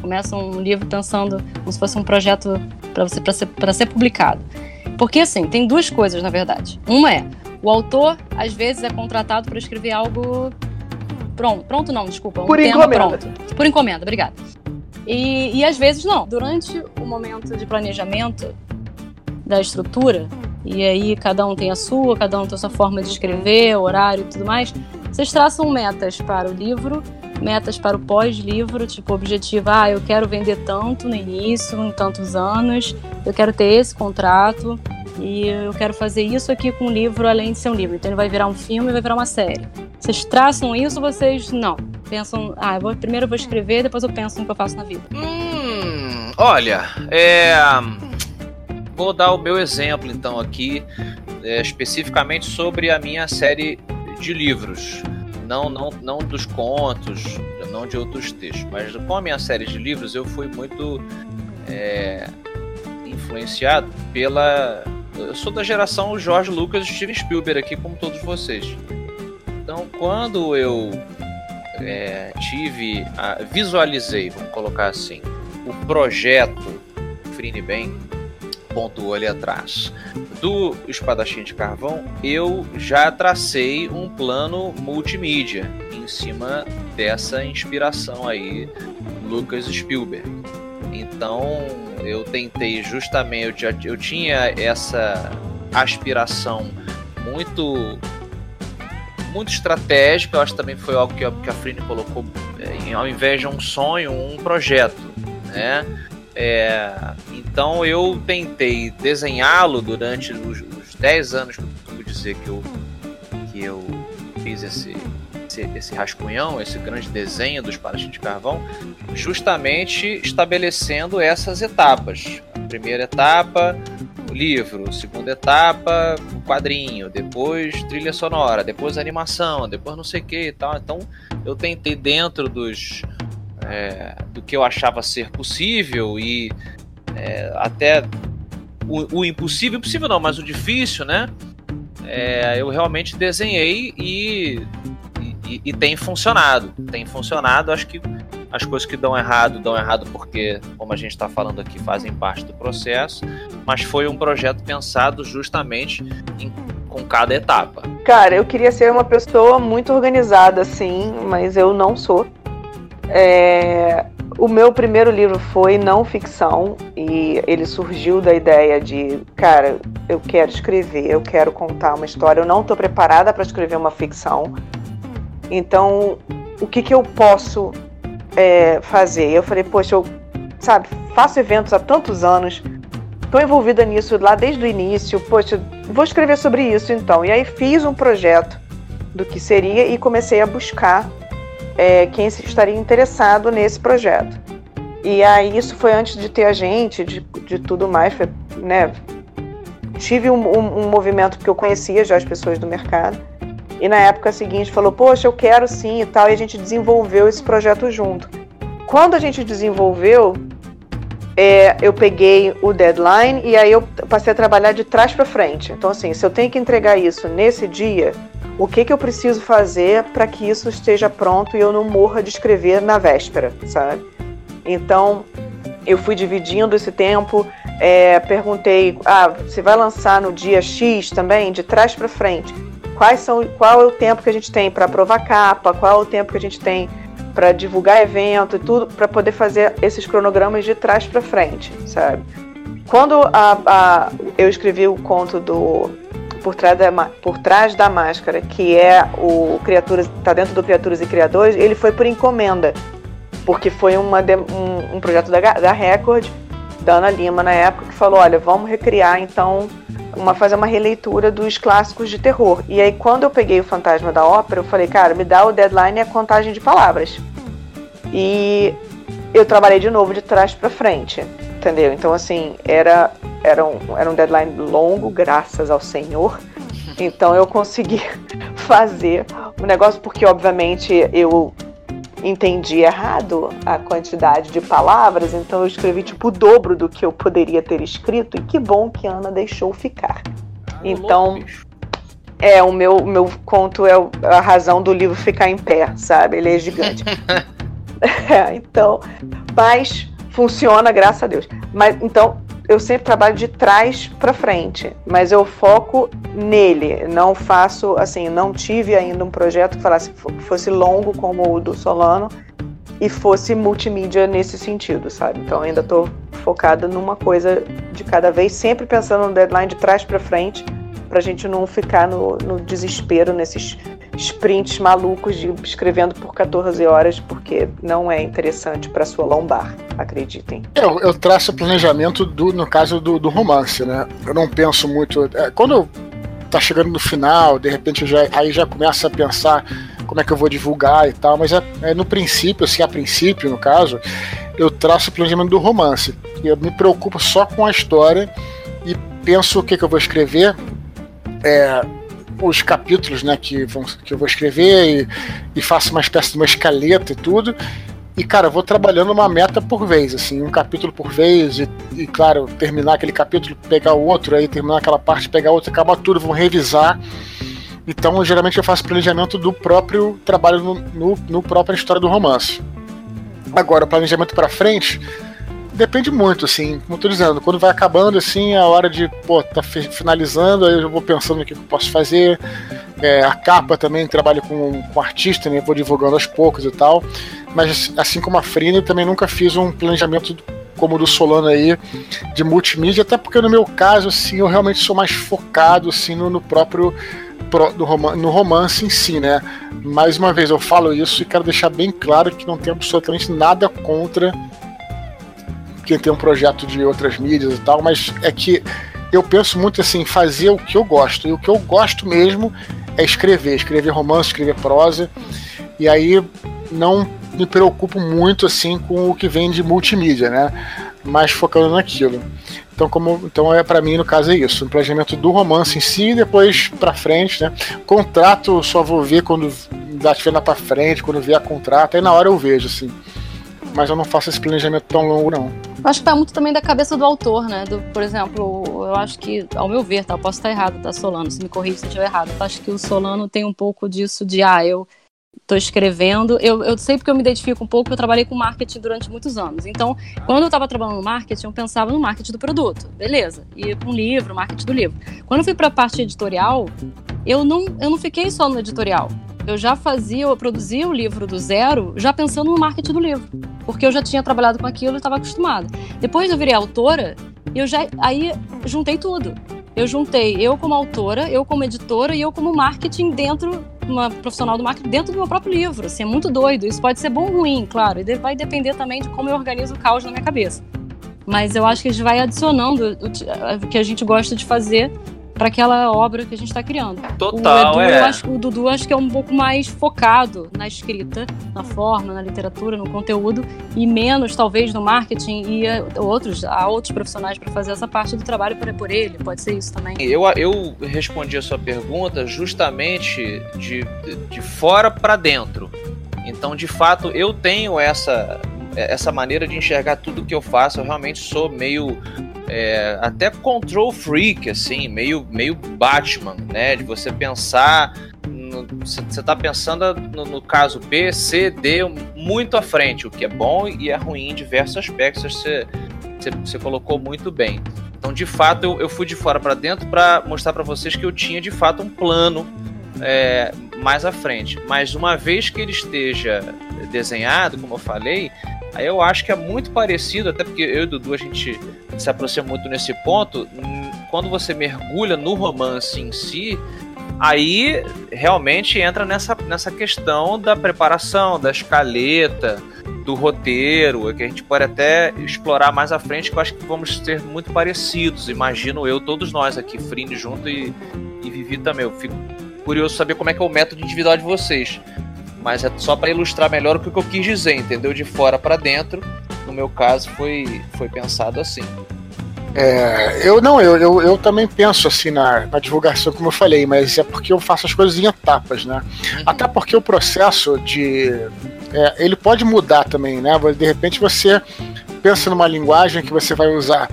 começam um livro pensando como se fosse um projeto para você para ser, ser publicado. Porque assim, tem duas coisas na verdade. Uma é o autor às vezes é contratado para escrever algo Pronto, pronto não, desculpa. Um Por encomenda. Pronto. Por encomenda, obrigada. E, e às vezes não. Durante o momento de planejamento da estrutura, e aí cada um tem a sua, cada um tem a sua forma de escrever, horário e tudo mais. Vocês traçam metas para o livro, metas para o pós-livro, tipo objetivo, ah, eu quero vender tanto no início, em tantos anos, eu quero ter esse contrato e eu quero fazer isso aqui com o livro além de ser um livro. Então ele vai virar um filme, vai virar uma série. Vocês traçam isso, vocês não pensam, ah, eu vou, primeiro eu vou escrever, depois eu penso no que eu faço na vida. Hum, olha, é Vou dar o meu exemplo então aqui, é, especificamente sobre a minha série de livros. Não, não, não dos contos, não de outros textos, mas com a minha série de livros eu fui muito é, influenciado pela. Eu sou da geração George Lucas e Steven Spielberg aqui, como todos vocês. Então, quando eu é, tive, a, visualizei, vamos colocar assim, o projeto Frine Bem, pontuou ali atrás. Do espadachim de carvão, eu já tracei um plano multimídia em cima dessa inspiração aí, Lucas Spielberg. Então eu tentei justamente, eu, eu tinha essa aspiração muito muito estratégica, eu acho que também foi algo que a, que a Frine colocou, é, ao invés de um sonho, um projeto, né? É, então eu tentei desenhá-lo durante os, os 10 anos que eu dizer que eu, que eu fiz esse, esse, esse rascunhão, esse grande desenho dos parachutes de carvão, justamente estabelecendo essas etapas. A primeira etapa, o livro, segunda etapa, o quadrinho, depois trilha sonora, depois animação, depois não sei o que e tal. Então eu tentei dentro dos é, do que eu achava ser possível e é, até o, o, impossível, impossível não, mas o difícil, né? É, eu realmente desenhei e, e, e, tem funcionado. Tem funcionado, acho que as coisas que dão errado, dão errado porque, como a gente está falando aqui, fazem parte do processo, mas foi um projeto pensado justamente em, com cada etapa. Cara, eu queria ser uma pessoa muito organizada, sim, mas eu não sou. É, o meu primeiro livro foi não ficção e ele surgiu da ideia de, cara, eu quero escrever, eu quero contar uma história, eu não estou preparada para escrever uma ficção. Então, o que, que eu posso é, fazer? Eu falei, poxa, eu, sabe, faço eventos há tantos anos, estou envolvida nisso lá desde o início, poxa, vou escrever sobre isso então. E aí fiz um projeto do que seria e comecei a buscar é, quem estaria interessado nesse projeto. E aí isso foi antes de ter a gente, de, de tudo mais, foi, né? Tive um, um, um movimento porque eu conhecia já as pessoas do mercado. E na época seguinte falou, poxa, eu quero sim e tal, e a gente desenvolveu esse projeto junto. Quando a gente desenvolveu, é, eu peguei o deadline e aí eu passei a trabalhar de trás para frente. Então, assim, se eu tenho que entregar isso nesse dia, o que, que eu preciso fazer para que isso esteja pronto e eu não morra de escrever na véspera, sabe? Então, eu fui dividindo esse tempo, é, perguntei, ah, você vai lançar no dia X também, de trás para frente? Quais são, qual é o tempo que a gente tem para aprovar capa? Qual é o tempo que a gente tem para divulgar evento e tudo, para poder fazer esses cronogramas de trás para frente, sabe? Quando a, a, eu escrevi o conto do por trás da, por trás da máscara, que é o Criaturas, tá dentro do Criaturas e Criadores, ele foi por encomenda, porque foi uma, um, um projeto da, da Record, da Ana Lima na época, que falou, olha, vamos recriar então, uma, fazer uma releitura dos clássicos de terror. E aí quando eu peguei o Fantasma da Ópera, eu falei, cara, me dá o deadline e a contagem de palavras. E eu trabalhei de novo de trás para frente, entendeu? Então assim, era era um, era um deadline longo, graças ao Senhor. Então eu consegui fazer o negócio, porque obviamente eu entendi errado a quantidade de palavras, então eu escrevi tipo o dobro do que eu poderia ter escrito, e que bom que Ana deixou ficar. Ah, então, é, o meu, meu conto é a razão do livro ficar em pé, sabe? Ele é gigante. é, então, mas funciona, graças a Deus. Mas então, eu sempre trabalho de trás para frente, mas eu foco nele. Não faço assim, não tive ainda um projeto que falasse fosse longo como o do Solano e fosse multimídia nesse sentido, sabe? Então ainda estou focada numa coisa de cada vez, sempre pensando no deadline de trás para frente, para a gente não ficar no, no desespero nesses sprints malucos de escrevendo por 14 horas, porque não é interessante para sua lombar, acreditem. Eu, eu traço planejamento do, no caso do, do romance, né? Eu não penso muito. É, quando tá chegando no final, de repente já, aí já começa a pensar como é que eu vou divulgar e tal, mas é, é no princípio, assim, a princípio, no caso, eu traço o planejamento do romance. Eu me preocupo só com a história e penso o que, que eu vou escrever. É, os capítulos né, que, vão, que eu vou escrever e, e faço uma espécie de uma escaleta e tudo. E, cara, eu vou trabalhando uma meta por vez, assim, um capítulo por vez, e, e, claro, terminar aquele capítulo, pegar o outro, aí terminar aquela parte, pegar outro, acabar tudo, vou revisar. Então, geralmente eu faço planejamento do próprio trabalho no, no, no própria história do romance. Agora, planejamento para frente, depende muito, assim, como eu tô dizendo, quando vai acabando, assim, a hora de, pô, tá finalizando, aí eu vou pensando no que eu posso fazer. É, a capa também, trabalho com, com artista, né, vou divulgando aos poucos e tal. Mas, assim como a Frine, também nunca fiz um planejamento como o do Solano aí, de multimídia, até porque no meu caso, assim, eu realmente sou mais focado, assim, no, no próprio no romance em si, né? Mais uma vez, eu falo isso e quero deixar bem claro que não tenho absolutamente nada contra quem tem um projeto de outras mídias e tal, mas é que eu penso muito assim, fazer o que eu gosto. E o que eu gosto mesmo é escrever, escrever romance, escrever prosa. E aí não me preocupo muito assim com o que vem de multimídia, né? Mas focando naquilo. Então, como, então é para mim no caso é isso, o planejamento do romance em si, e depois para frente, né? Contrato só vou ver quando dá estiver para frente, quando vier a contrato, aí na hora eu vejo assim mas eu não faço esse planejamento tão longo, não. Acho que tá muito também da cabeça do autor, né? Do, por exemplo, eu acho que, ao meu ver, tá? Eu posso estar errado, tá, Solano? Se me corrija se eu estiver errado. Eu acho que o Solano tem um pouco disso de, ah, eu tô escrevendo. Eu, eu sei porque eu me identifico um pouco, eu trabalhei com marketing durante muitos anos. Então, quando eu estava trabalhando no marketing, eu pensava no marketing do produto. Beleza. E com um livro, marketing do livro. Quando eu fui para a parte editorial, eu não, eu não fiquei só no editorial eu já fazia, eu produzia o livro do zero, já pensando no marketing do livro, porque eu já tinha trabalhado com aquilo e estava acostumada. Depois eu virei autora, eu já aí juntei tudo. Eu juntei eu como autora, eu como editora e eu como marketing dentro uma profissional do marketing dentro do meu próprio livro. Assim, é muito doido. Isso pode ser bom ou ruim, claro. E vai depender também de como eu organizo o caos na minha cabeça. Mas eu acho que a gente vai adicionando o que a gente gosta de fazer para aquela obra que a gente está criando. Total, o Edu, é. Acho, o Dudu acho que é um pouco mais focado na escrita, na forma, na literatura, no conteúdo e menos talvez no marketing e a, outros há outros profissionais para fazer essa parte do trabalho por, por ele. Pode ser isso também. Eu, eu respondi a sua pergunta justamente de, de fora para dentro. Então, de fato, eu tenho essa essa maneira de enxergar tudo que eu faço. Eu realmente sou meio é, até control freak, assim, meio, meio Batman, né? De você pensar. Você está pensando no, no, caso B, C, D muito à frente, o que é bom e é ruim em diversos aspectos. Você, você, você colocou muito bem. Então, de fato, eu, eu fui de fora para dentro para mostrar para vocês que eu tinha de fato um plano é, mais à frente. Mas uma vez que ele esteja desenhado, como eu falei, Aí eu acho que é muito parecido, até porque eu e Dudu a gente se aproxima muito nesse ponto. Quando você mergulha no romance em si, aí realmente entra nessa, nessa questão da preparação, da escaleta, do roteiro, que a gente pode até explorar mais à frente, que eu acho que vamos ser muito parecidos. Imagino eu, todos nós aqui, Frine junto e, e Vivi também. Eu fico curioso saber como é que é o método individual de vocês mas é só para ilustrar melhor o que eu quis dizer, entendeu? De fora para dentro, no meu caso, foi, foi pensado assim. É, eu não, eu, eu, eu, também penso assim na, na, divulgação, como eu falei, mas é porque eu faço as coisas em etapas, né? Uhum. Até porque o processo de. É, ele pode mudar também, né? De repente você pensa numa linguagem que você vai usar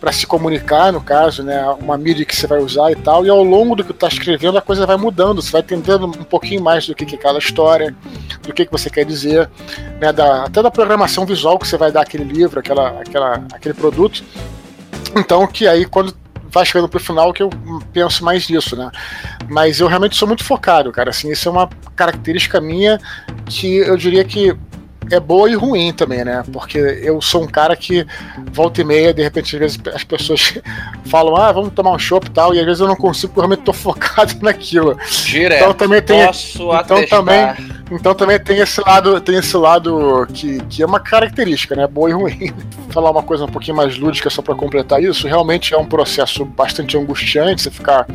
para se comunicar, no caso, né, uma mídia que você vai usar e tal, e ao longo do que está escrevendo a coisa vai mudando, você vai entendendo um pouquinho mais do que, é aquela história, do que, que você quer dizer, né, da, até da programação visual que você vai dar aquele livro, aquela, aquela, aquele produto. Então, que aí quando vai chegando pro final que eu penso mais nisso, né? Mas eu realmente sou muito focado, cara. Assim, isso é uma característica minha que eu diria que é boa e ruim também, né? Porque eu sou um cara que volta e meia, de repente, às vezes as pessoas falam, ah, vamos tomar um chopp e tal, e às vezes eu não consigo, porque eu realmente tô focado naquilo. Direto. Então também tem. Posso então atestar. também, então também tem esse lado, tem esse lado que, que é uma característica, né? Boa e ruim. Falar uma coisa um pouquinho mais lúdica só para completar isso, realmente é um processo bastante angustiante, você ficar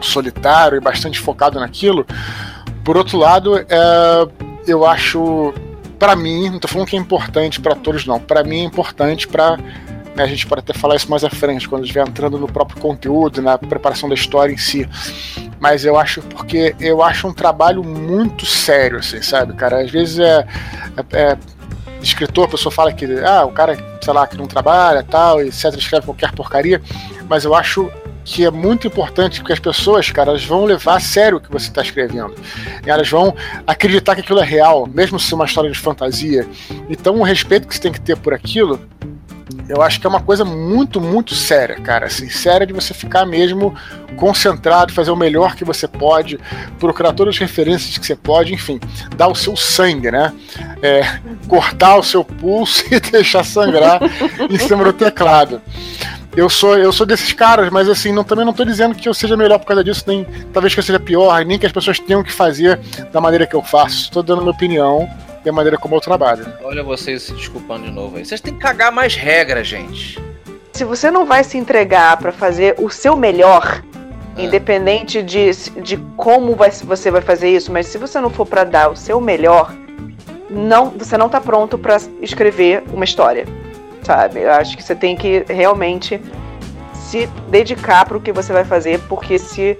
solitário e bastante focado naquilo. Por outro lado, é, eu acho, para mim, não tô falando que é importante para todos, não. Para mim é importante para né, a gente pode até falar isso mais à frente, quando estiver entrando no próprio conteúdo, na preparação da história em si. Mas eu acho porque eu acho um trabalho muito sério, assim, sabe, cara? Às vezes é, é, é escritor, a pessoa fala que ah, o cara, sei lá, que não trabalha tal, etc, escreve qualquer porcaria, mas eu acho que é muito importante, porque as pessoas, cara, elas vão levar a sério o que você está escrevendo. E elas vão acreditar que aquilo é real, mesmo se é uma história de fantasia. Então, o respeito que você tem que ter por aquilo, eu acho que é uma coisa muito, muito séria, cara. Assim, séria de você ficar mesmo concentrado, fazer o melhor que você pode, procurar todas as referências que você pode, enfim, dar o seu sangue, né? É, cortar o seu pulso e deixar sangrar em cima do teclado eu sou eu sou desses caras, mas assim, não, também não tô dizendo que eu seja melhor por causa disso, nem talvez que eu seja pior, nem que as pessoas tenham que fazer da maneira que eu faço. Estou dando minha opinião e a maneira como eu trabalho. Olha vocês se desculpando de novo aí. Vocês têm que cagar mais regra, gente. Se você não vai se entregar para fazer o seu melhor, é. independente de, de como vai, você vai fazer isso, mas se você não for para dar o seu melhor, não, você não tá pronto para escrever uma história sabe? Eu acho que você tem que realmente se dedicar para o que você vai fazer, porque se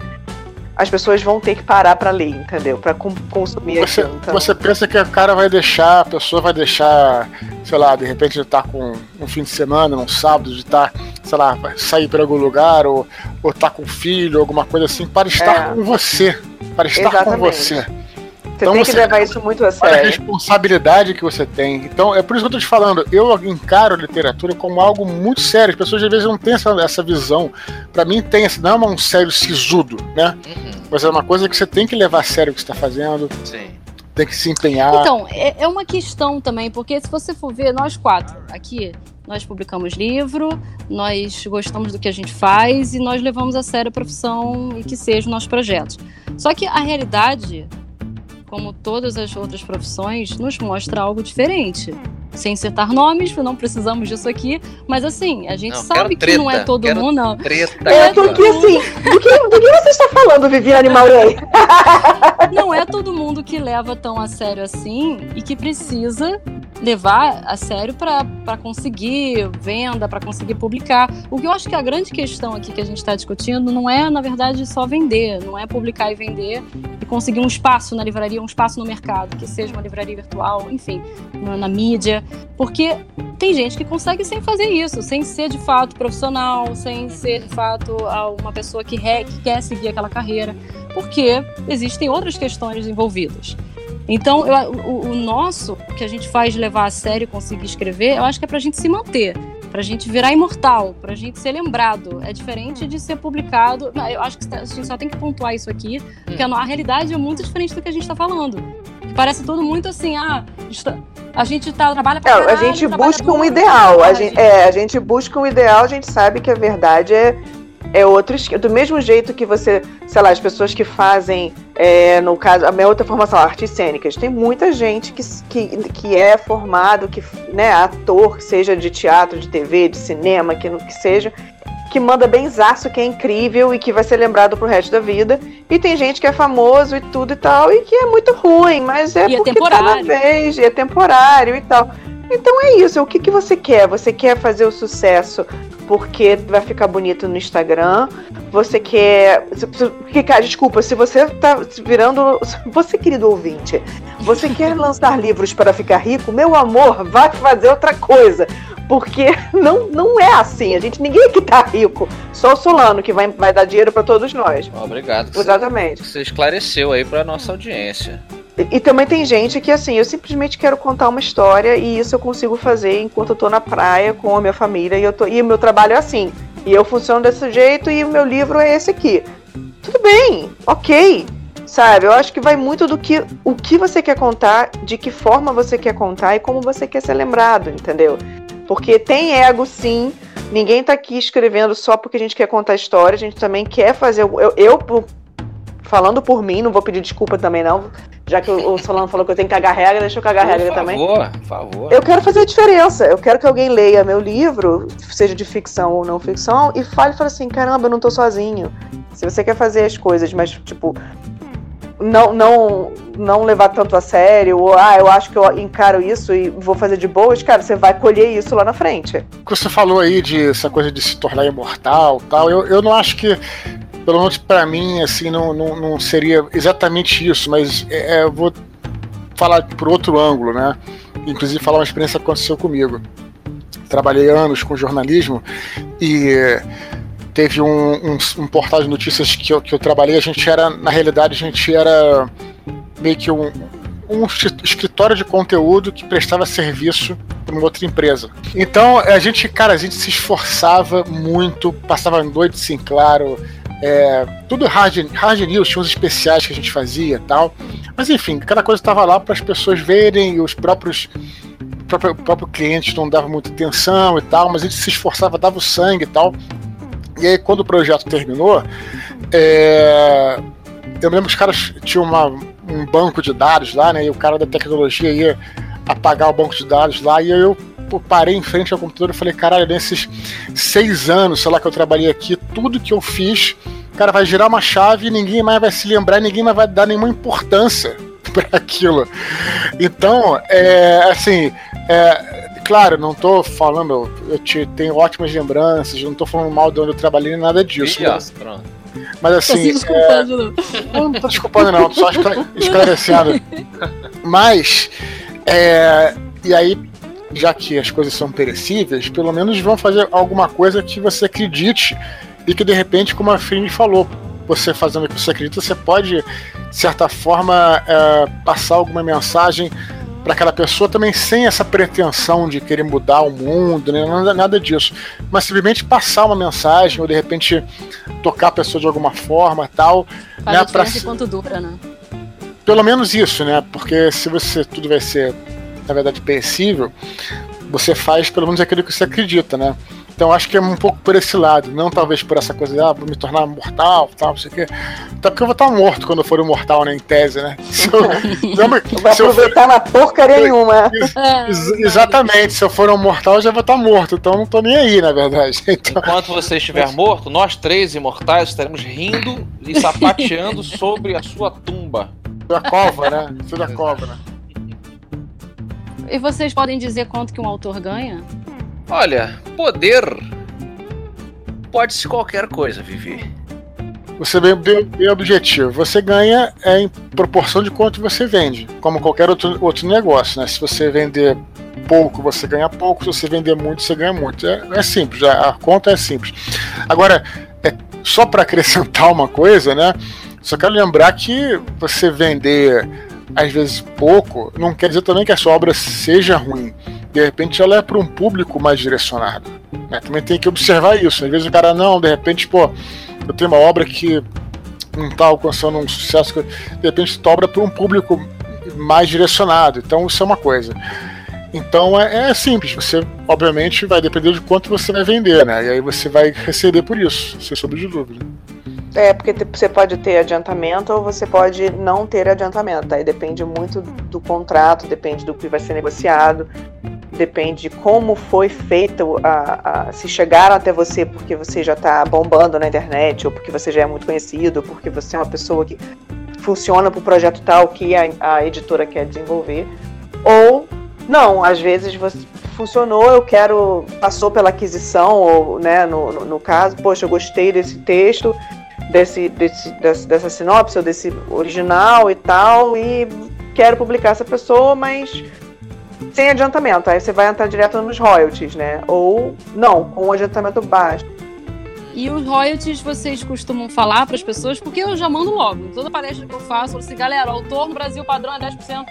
as pessoas vão ter que parar para ler, entendeu? Para consumir você, aquilo. Então. Você pensa que o cara vai deixar, a pessoa vai deixar, sei lá, de repente tá com um fim de semana, um sábado, de estar, tá, sei lá, sair para algum lugar, ou, ou tá com filho, alguma coisa assim, para estar é. com você. Para estar Exatamente. com você. Você então, tem que levar isso muito a sério. a responsabilidade que você tem. Então, é por isso que eu tô te falando. Eu encaro a literatura como algo muito sério. As pessoas às vezes não têm essa, essa visão. Para mim, tem esse, não é um sério sisudo, né? Uhum. Mas é uma coisa que você tem que levar a sério o que está fazendo. Sim. Tem que se empenhar. Então, é, é uma questão também, porque se você for ver, nós quatro aqui, nós publicamos livro, nós gostamos do que a gente faz e nós levamos a sério a profissão e que seja o nosso projeto. Só que a realidade como todas as outras profissões, nos mostra algo diferente. Sem citar nomes, não precisamos disso aqui, mas assim, a gente não, sabe que não é todo mundo, não. Treta, é, porque assim, do que, do que você está falando, Viviane Maurei? Não é todo mundo que leva tão a sério assim e que precisa levar a sério para conseguir venda, para conseguir publicar. O que eu acho que a grande questão aqui que a gente está discutindo não é, na verdade, só vender, não é publicar e vender e conseguir um espaço na livraria, um espaço no mercado, que seja uma livraria virtual, enfim, na, na mídia, porque tem gente que consegue sem fazer isso, sem ser de fato profissional, sem ser de fato uma pessoa que, re, que quer seguir aquela carreira, porque existem outras questões envolvidas. Então, eu, o, o, nosso, que a gente faz levar a sério e conseguir escrever, eu acho que é pra gente se manter, pra gente virar imortal, pra gente ser lembrado. É diferente de ser publicado. Eu acho que a gente só tem que pontuar isso aqui, porque a, a realidade é muito diferente do que a gente tá falando. Parece tudo muito assim, ah, a gente tá, trabalha pra caralho, A gente busca um ideal. A gente, é, a gente busca um ideal, a gente sabe que a verdade é é outro do mesmo jeito que você, sei lá, as pessoas que fazem, é, no caso, a minha outra formação, artes cênicas, tem muita gente que, que, que é formado, que, né, ator, seja de teatro, de TV, de cinema, que, que seja, que manda benzaço, que é incrível e que vai ser lembrado pro resto da vida. E tem gente que é famoso e tudo e tal, e que é muito ruim, mas é e é porque é temporário. tá na vez, e é temporário e tal. Então é isso, o que, que você quer? Você quer fazer o sucesso porque vai ficar bonito no Instagram. Você quer. Porque, cara, desculpa, se você tá virando. Você, querido ouvinte, você quer lançar livros para ficar rico, meu amor, vai fazer outra coisa. Porque não, não é assim. A gente, ninguém aqui tá rico. Só o Solano que vai, vai dar dinheiro para todos nós. Obrigado. Exatamente. Você, você esclareceu aí para nossa audiência. E também tem gente que, assim, eu simplesmente quero contar uma história e isso eu consigo fazer enquanto eu tô na praia com a minha família e, eu tô, e o meu trabalho é assim. E eu funciono desse jeito e o meu livro é esse aqui. Tudo bem, ok. Sabe? Eu acho que vai muito do que o que você quer contar, de que forma você quer contar e como você quer ser lembrado, entendeu? Porque tem ego sim. Ninguém tá aqui escrevendo só porque a gente quer contar história, a gente também quer fazer. Eu, eu falando por mim, não vou pedir desculpa também, não. Já que o, Solano falou que eu tenho que cagar regra, deixa eu cagar por regra favor, também. Por favor, por favor. Eu quero fazer a diferença. Eu quero que alguém leia meu livro, seja de ficção ou não ficção, e fale, fale assim: caramba, eu não tô sozinho. Se você quer fazer as coisas, mas, tipo, não, não, não levar tanto a sério, ou ah, eu acho que eu encaro isso e vou fazer de boas, cara, você vai colher isso lá na frente. O que você falou aí de essa coisa de se tornar imortal tal, eu, eu não acho que, pelo menos para mim, assim, não, não, não, seria exatamente isso, mas é, é, eu vou falar por outro ângulo, né? Inclusive falar uma experiência que aconteceu comigo. Trabalhei anos com jornalismo e teve um, um, um, portal de notícias que eu, que eu trabalhei, a gente era, na realidade, a gente era meio que um, um escritório de conteúdo que prestava serviço para uma outra empresa. Então, a gente, cara, a gente se esforçava muito, passava noite, sim, claro, é, tudo hard, hard news, tinha uns especiais que a gente fazia e tal. Mas enfim, cada coisa estava lá para as pessoas verem e os próprios próprio, próprio cliente não dava muita atenção e tal, mas a gente se esforçava, dava o sangue e tal. E aí, quando o projeto terminou, é... eu lembro que os caras tinham uma, um banco de dados lá, né? E o cara da tecnologia ia apagar o banco de dados lá, e eu parei em frente ao computador e falei, caralho, nesses seis anos, sei lá, que eu trabalhei aqui, tudo que eu fiz, cara, vai girar uma chave e ninguém mais vai se lembrar, ninguém mais vai dar nenhuma importância para aquilo. Então, é, assim, é, claro, não tô falando, eu te, tenho ótimas lembranças, não tô falando mal de onde eu trabalhei, nada disso. mas, pronto. mas assim. Tô desculpando, é, não. não tô desculpando, não, tô só esclarecendo. Mas, é, e aí, já que as coisas são perecíveis, pelo menos vão fazer alguma coisa que você acredite e que de repente, como a Fini falou, você fazendo o que você acredita, você pode, de certa forma, é, passar alguma mensagem para aquela pessoa também sem essa pretensão de querer mudar o mundo, né? nada, nada disso, mas simplesmente passar uma mensagem ou de repente tocar a pessoa de alguma forma tal. Faz né, pra... quanto dura, né? Pelo menos isso, né? Porque se você tudo vai ser na verdade perecível, você faz pelo menos aquilo que você acredita, né? Então acho que é um pouco por esse lado, não talvez por essa coisa de ah, vou me tornar mortal, tal, não sei o quê. Até porque eu vou estar morto quando eu for imortal, né, em tese, né? Se eu, não vai aproveitar for... na porcaria nenhuma. Ex exatamente, se eu for um mortal, eu já vou estar morto, então não tô nem aí, na verdade. Então... Enquanto você estiver morto, nós três imortais estaremos rindo e sapateando sobre a sua tumba. Da cova, né? Isso da cova, né? E vocês podem dizer quanto que um autor ganha? Olha, poder pode ser qualquer coisa, Vivi. Você bem, bem, bem objetivo. Você ganha é em proporção de quanto você vende, como qualquer outro, outro negócio, né? Se você vender pouco, você ganha pouco. Se você vender muito, você ganha muito. É, é simples, a, a, conta é simples. Agora, é, só para acrescentar uma coisa, né? Só quero lembrar que você vender às vezes pouco não quer dizer também que a sua obra seja ruim de repente ela é para um público mais direcionado. Né? Também tem que observar isso. Às vezes o cara, não, de repente, pô, eu tenho uma obra que não está alcançando um sucesso, que, de repente tu obra para um público mais direcionado. Então isso é uma coisa. Então é, é, simples, você obviamente vai depender de quanto você vai vender, né? E aí você vai receber por isso, sem sombra de dúvida. É, porque você pode ter adiantamento ou você pode não ter adiantamento. Aí depende muito do contrato, depende do que vai ser negociado depende de como foi feito, a, a, se chegaram até você porque você já está bombando na internet, ou porque você já é muito conhecido, ou porque você é uma pessoa que funciona para o projeto tal que a, a editora quer desenvolver. Ou não, às vezes você funcionou, eu quero, passou pela aquisição, ou né, no, no, no caso, poxa, eu gostei desse texto, desse, desse, desse, dessa sinopse, ou desse original e tal, e quero publicar essa pessoa, mas sem adiantamento. Aí você vai entrar direto nos royalties, né? Ou não, com um adiantamento baixo. E os royalties vocês costumam falar para as pessoas, porque eu já mando logo. Toda palestra que eu faço, eu falo assim, galera, autor no Brasil padrão é 10%.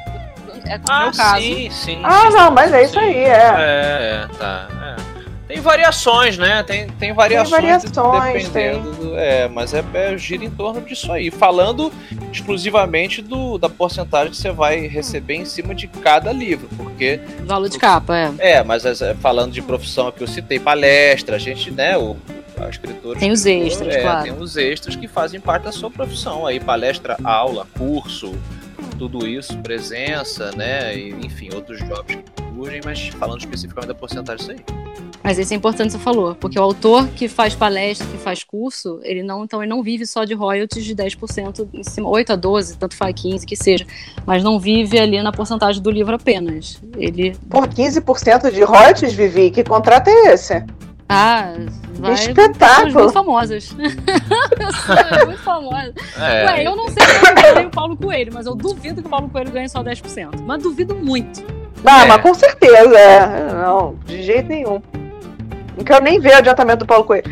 É o ah, meu caso. Sim, sim. Ah, sim, não, mas é isso sim. aí, é. É, tá. É. Tem variações, né? Tem, tem variações, tem variações dependendo. Tem. Do, é, mas é, é, gira em torno disso aí. Falando exclusivamente do, da porcentagem que você vai receber em cima de cada livro, porque. Valor de capa, é. É, mas é, falando de profissão que eu citei, palestra, a gente, né? O, escritores. Tem os extras, é, claro. Tem os extras que fazem parte da sua profissão. Aí, palestra, aula, curso, tudo isso, presença, né? E, enfim, outros jobs que surgem, mas falando especificamente da porcentagem, isso aí. Mas isso é importante você falou, porque o autor que faz palestra, que faz curso, ele não, então ele não vive só de royalties de 10% em cima, 8 a 12, tanto faz 15 que seja, mas não vive ali na porcentagem do livro apenas. Ele Por 15% de royalties, Vivi, que contrato é esse? Ah, vai espetáculo. muito famosas. muito famosa. É. Ué, eu não sei se eu ganho o Paulo Coelho, mas eu duvido que o Paulo Coelho ganhe só 10%. Mas duvido muito. Ah, é. mas com certeza. É. Não, de jeito nenhum. Não quero nem ver o adiantamento do Paulo Coelho.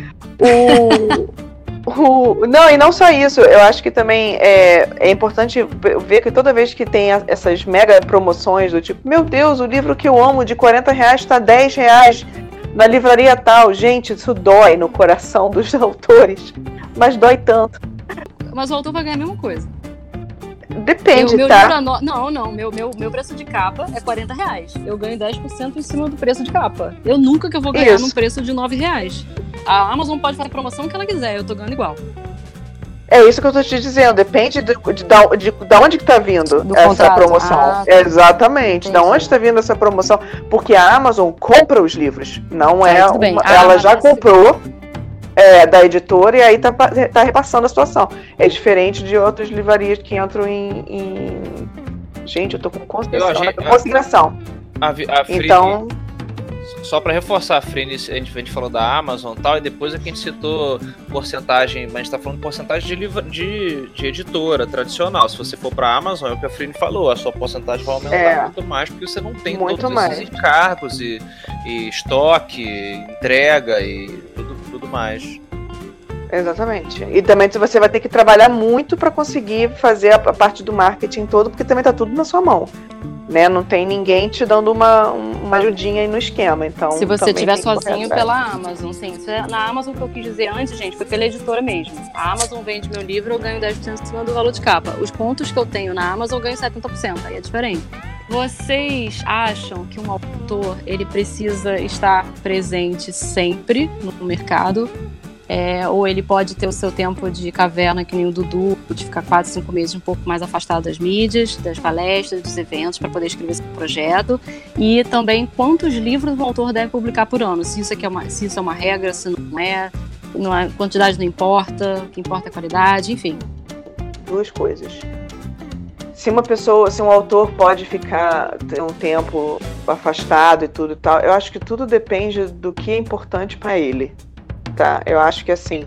O, o, não, e não só isso. Eu acho que também é, é importante ver que toda vez que tem essas mega promoções do tipo, meu Deus, o livro que eu amo de 40 reais está 10 reais na livraria tal. Gente, isso dói no coração dos autores. Mas dói tanto. Mas o autor vai ganhar a mesma coisa. Depende, eu, meu tá? No... Não, não. Meu, meu, meu preço de capa é 40 reais. Eu ganho 10% em cima do preço de capa. Eu nunca que eu vou ganhar Isso. num preço de 9 reais. A Amazon pode fazer a promoção que ela quiser, eu tô ganhando igual. É isso que eu tô te dizendo, depende de, de, de, de, de onde que tá vindo Do essa contrato. promoção. Ah, tá. Exatamente, da onde está vindo essa promoção. Porque a Amazon compra os livros, não é. Ah, uma, ela ah, já comprou é, da editora e aí tá, tá repassando a situação. É diferente de outras livrarias que entram em. em... Gente, eu tô com consideração. Né? A, a então. Só para reforçar, a Frine, a gente, a gente falou da Amazon e tal, e depois aqui a gente citou porcentagem, mas a gente tá falando porcentagem de, livra, de, de editora tradicional. Se você for pra Amazon, é o que a Frine falou, a sua porcentagem vai aumentar é, muito mais, porque você não tem muito todos mais. esses encargos e, e estoque, entrega e tudo, tudo mais. Exatamente. E também você vai ter que trabalhar muito para conseguir fazer a parte do marketing todo, porque também tá tudo na sua mão né? Não tem ninguém te dando uma, uma ajudinha aí no esquema. Então, se você estiver sozinho pela Amazon, sim. É na Amazon que eu quis dizer antes, gente, foi pela editora mesmo. A Amazon vende meu livro, eu ganho 10% em cima do valor de capa. Os pontos que eu tenho na Amazon, eu ganho 70%. Aí é diferente. Vocês acham que um autor ele precisa estar presente sempre no mercado? É, ou ele pode ter o seu tempo de caverna, que nem o Dudu, de ficar quatro, cinco meses um pouco mais afastado das mídias, das palestras, dos eventos, para poder escrever esse projeto. E também quantos livros o autor deve publicar por ano, se isso, aqui é, uma, se isso é uma regra, se não é, não é, quantidade não importa, o que importa é a qualidade, enfim. Duas coisas. Se uma pessoa, se um autor pode ficar um tempo afastado e tudo e tal, eu acho que tudo depende do que é importante para ele tá? Eu acho que assim,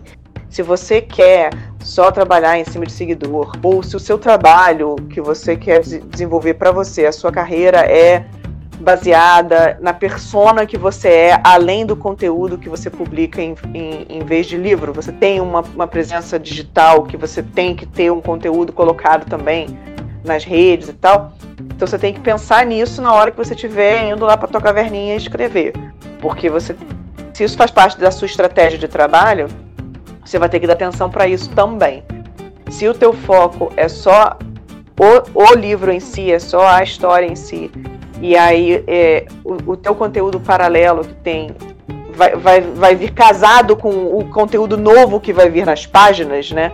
se você quer só trabalhar em cima de seguidor, ou se o seu trabalho que você quer desenvolver para você, a sua carreira é baseada na persona que você é, além do conteúdo que você publica em, em, em vez de livro. Você tem uma, uma, presença digital que você tem que ter um conteúdo colocado também nas redes e tal. Então você tem que pensar nisso na hora que você estiver indo lá para tua caverninha escrever. Porque você se isso faz parte da sua estratégia de trabalho, você vai ter que dar atenção para isso também. Se o teu foco é só o, o, livro em si, é só a história em si, e aí é, o, o teu conteúdo paralelo que tem vai, vai, vai vir casado com o conteúdo novo que vai vir nas páginas, né?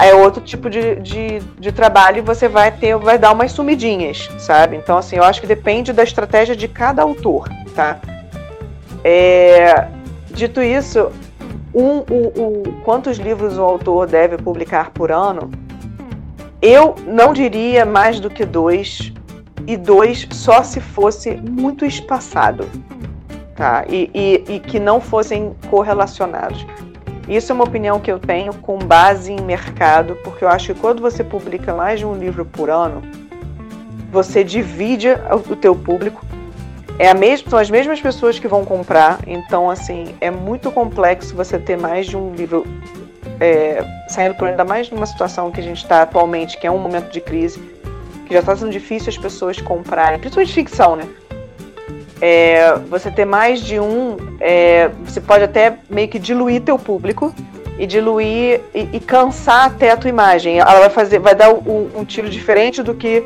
É outro tipo de, de, de trabalho e você vai ter, vai dar umas sumidinhas, sabe? Então, assim, eu acho que depende da estratégia de cada autor, tá? É, dito isso, um, o, o, quantos livros o autor deve publicar por ano? Eu não diria mais do que dois, e dois só se fosse muito espaçado, tá? E, e, e que não fossem correlacionados. Isso é uma opinião que eu tenho com base em mercado, porque eu acho que quando você publica mais de um livro por ano, você divide o teu público é a mesma, são as mesmas pessoas que vão comprar, então assim é muito complexo você ter mais de um livro é, saindo por ainda mais numa situação que a gente está atualmente, que é um momento de crise, que já está sendo difícil as pessoas comprarem, principalmente ficção, né? É, você ter mais de um, é, você pode até meio que diluir teu público e diluir e, e, cansar até a tua imagem. Ela vai fazer, vai dar um, um tiro diferente do que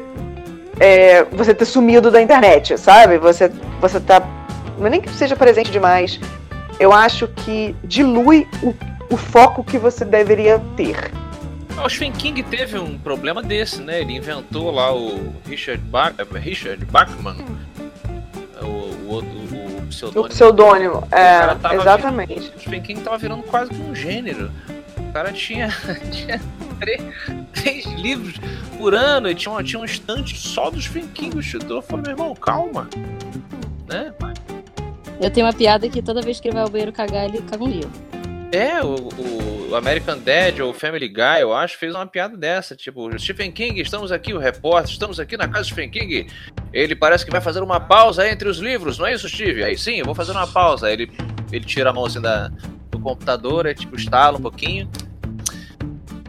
é, você ter sumido da internet, sabe? Você, você tá. É nem que seja presente demais. Eu acho que dilui o, o foco que você deveria ter. O Stephen King teve um problema desse, né? Ele inventou lá o Richard, Bach, Richard Bachman, o, o, o, o pseudônimo. O pseudônimo, é, exatamente. Virando, o Stephen King tava virando quase que um gênero. O cara tinha, tinha três, três, livros por ano e tinha, tinha um estante só dos Stephen King. O escritor falou, meu irmão, calma. Né? Eu tenho uma piada que toda vez que ele vai ao banheiro cagar, ele caga um livro. É, o, o, American Dad ou Family Guy, eu acho, fez uma piada dessa. Tipo, Stephen King, estamos aqui, o repórter, estamos aqui na casa de Stephen King. Ele parece que vai fazer uma pausa entre os livros, não é isso, Steve? Aí sim, eu vou fazer uma pausa. Aí ele, ele tira a mão assim da, do computador, é tipo, estala um pouquinho.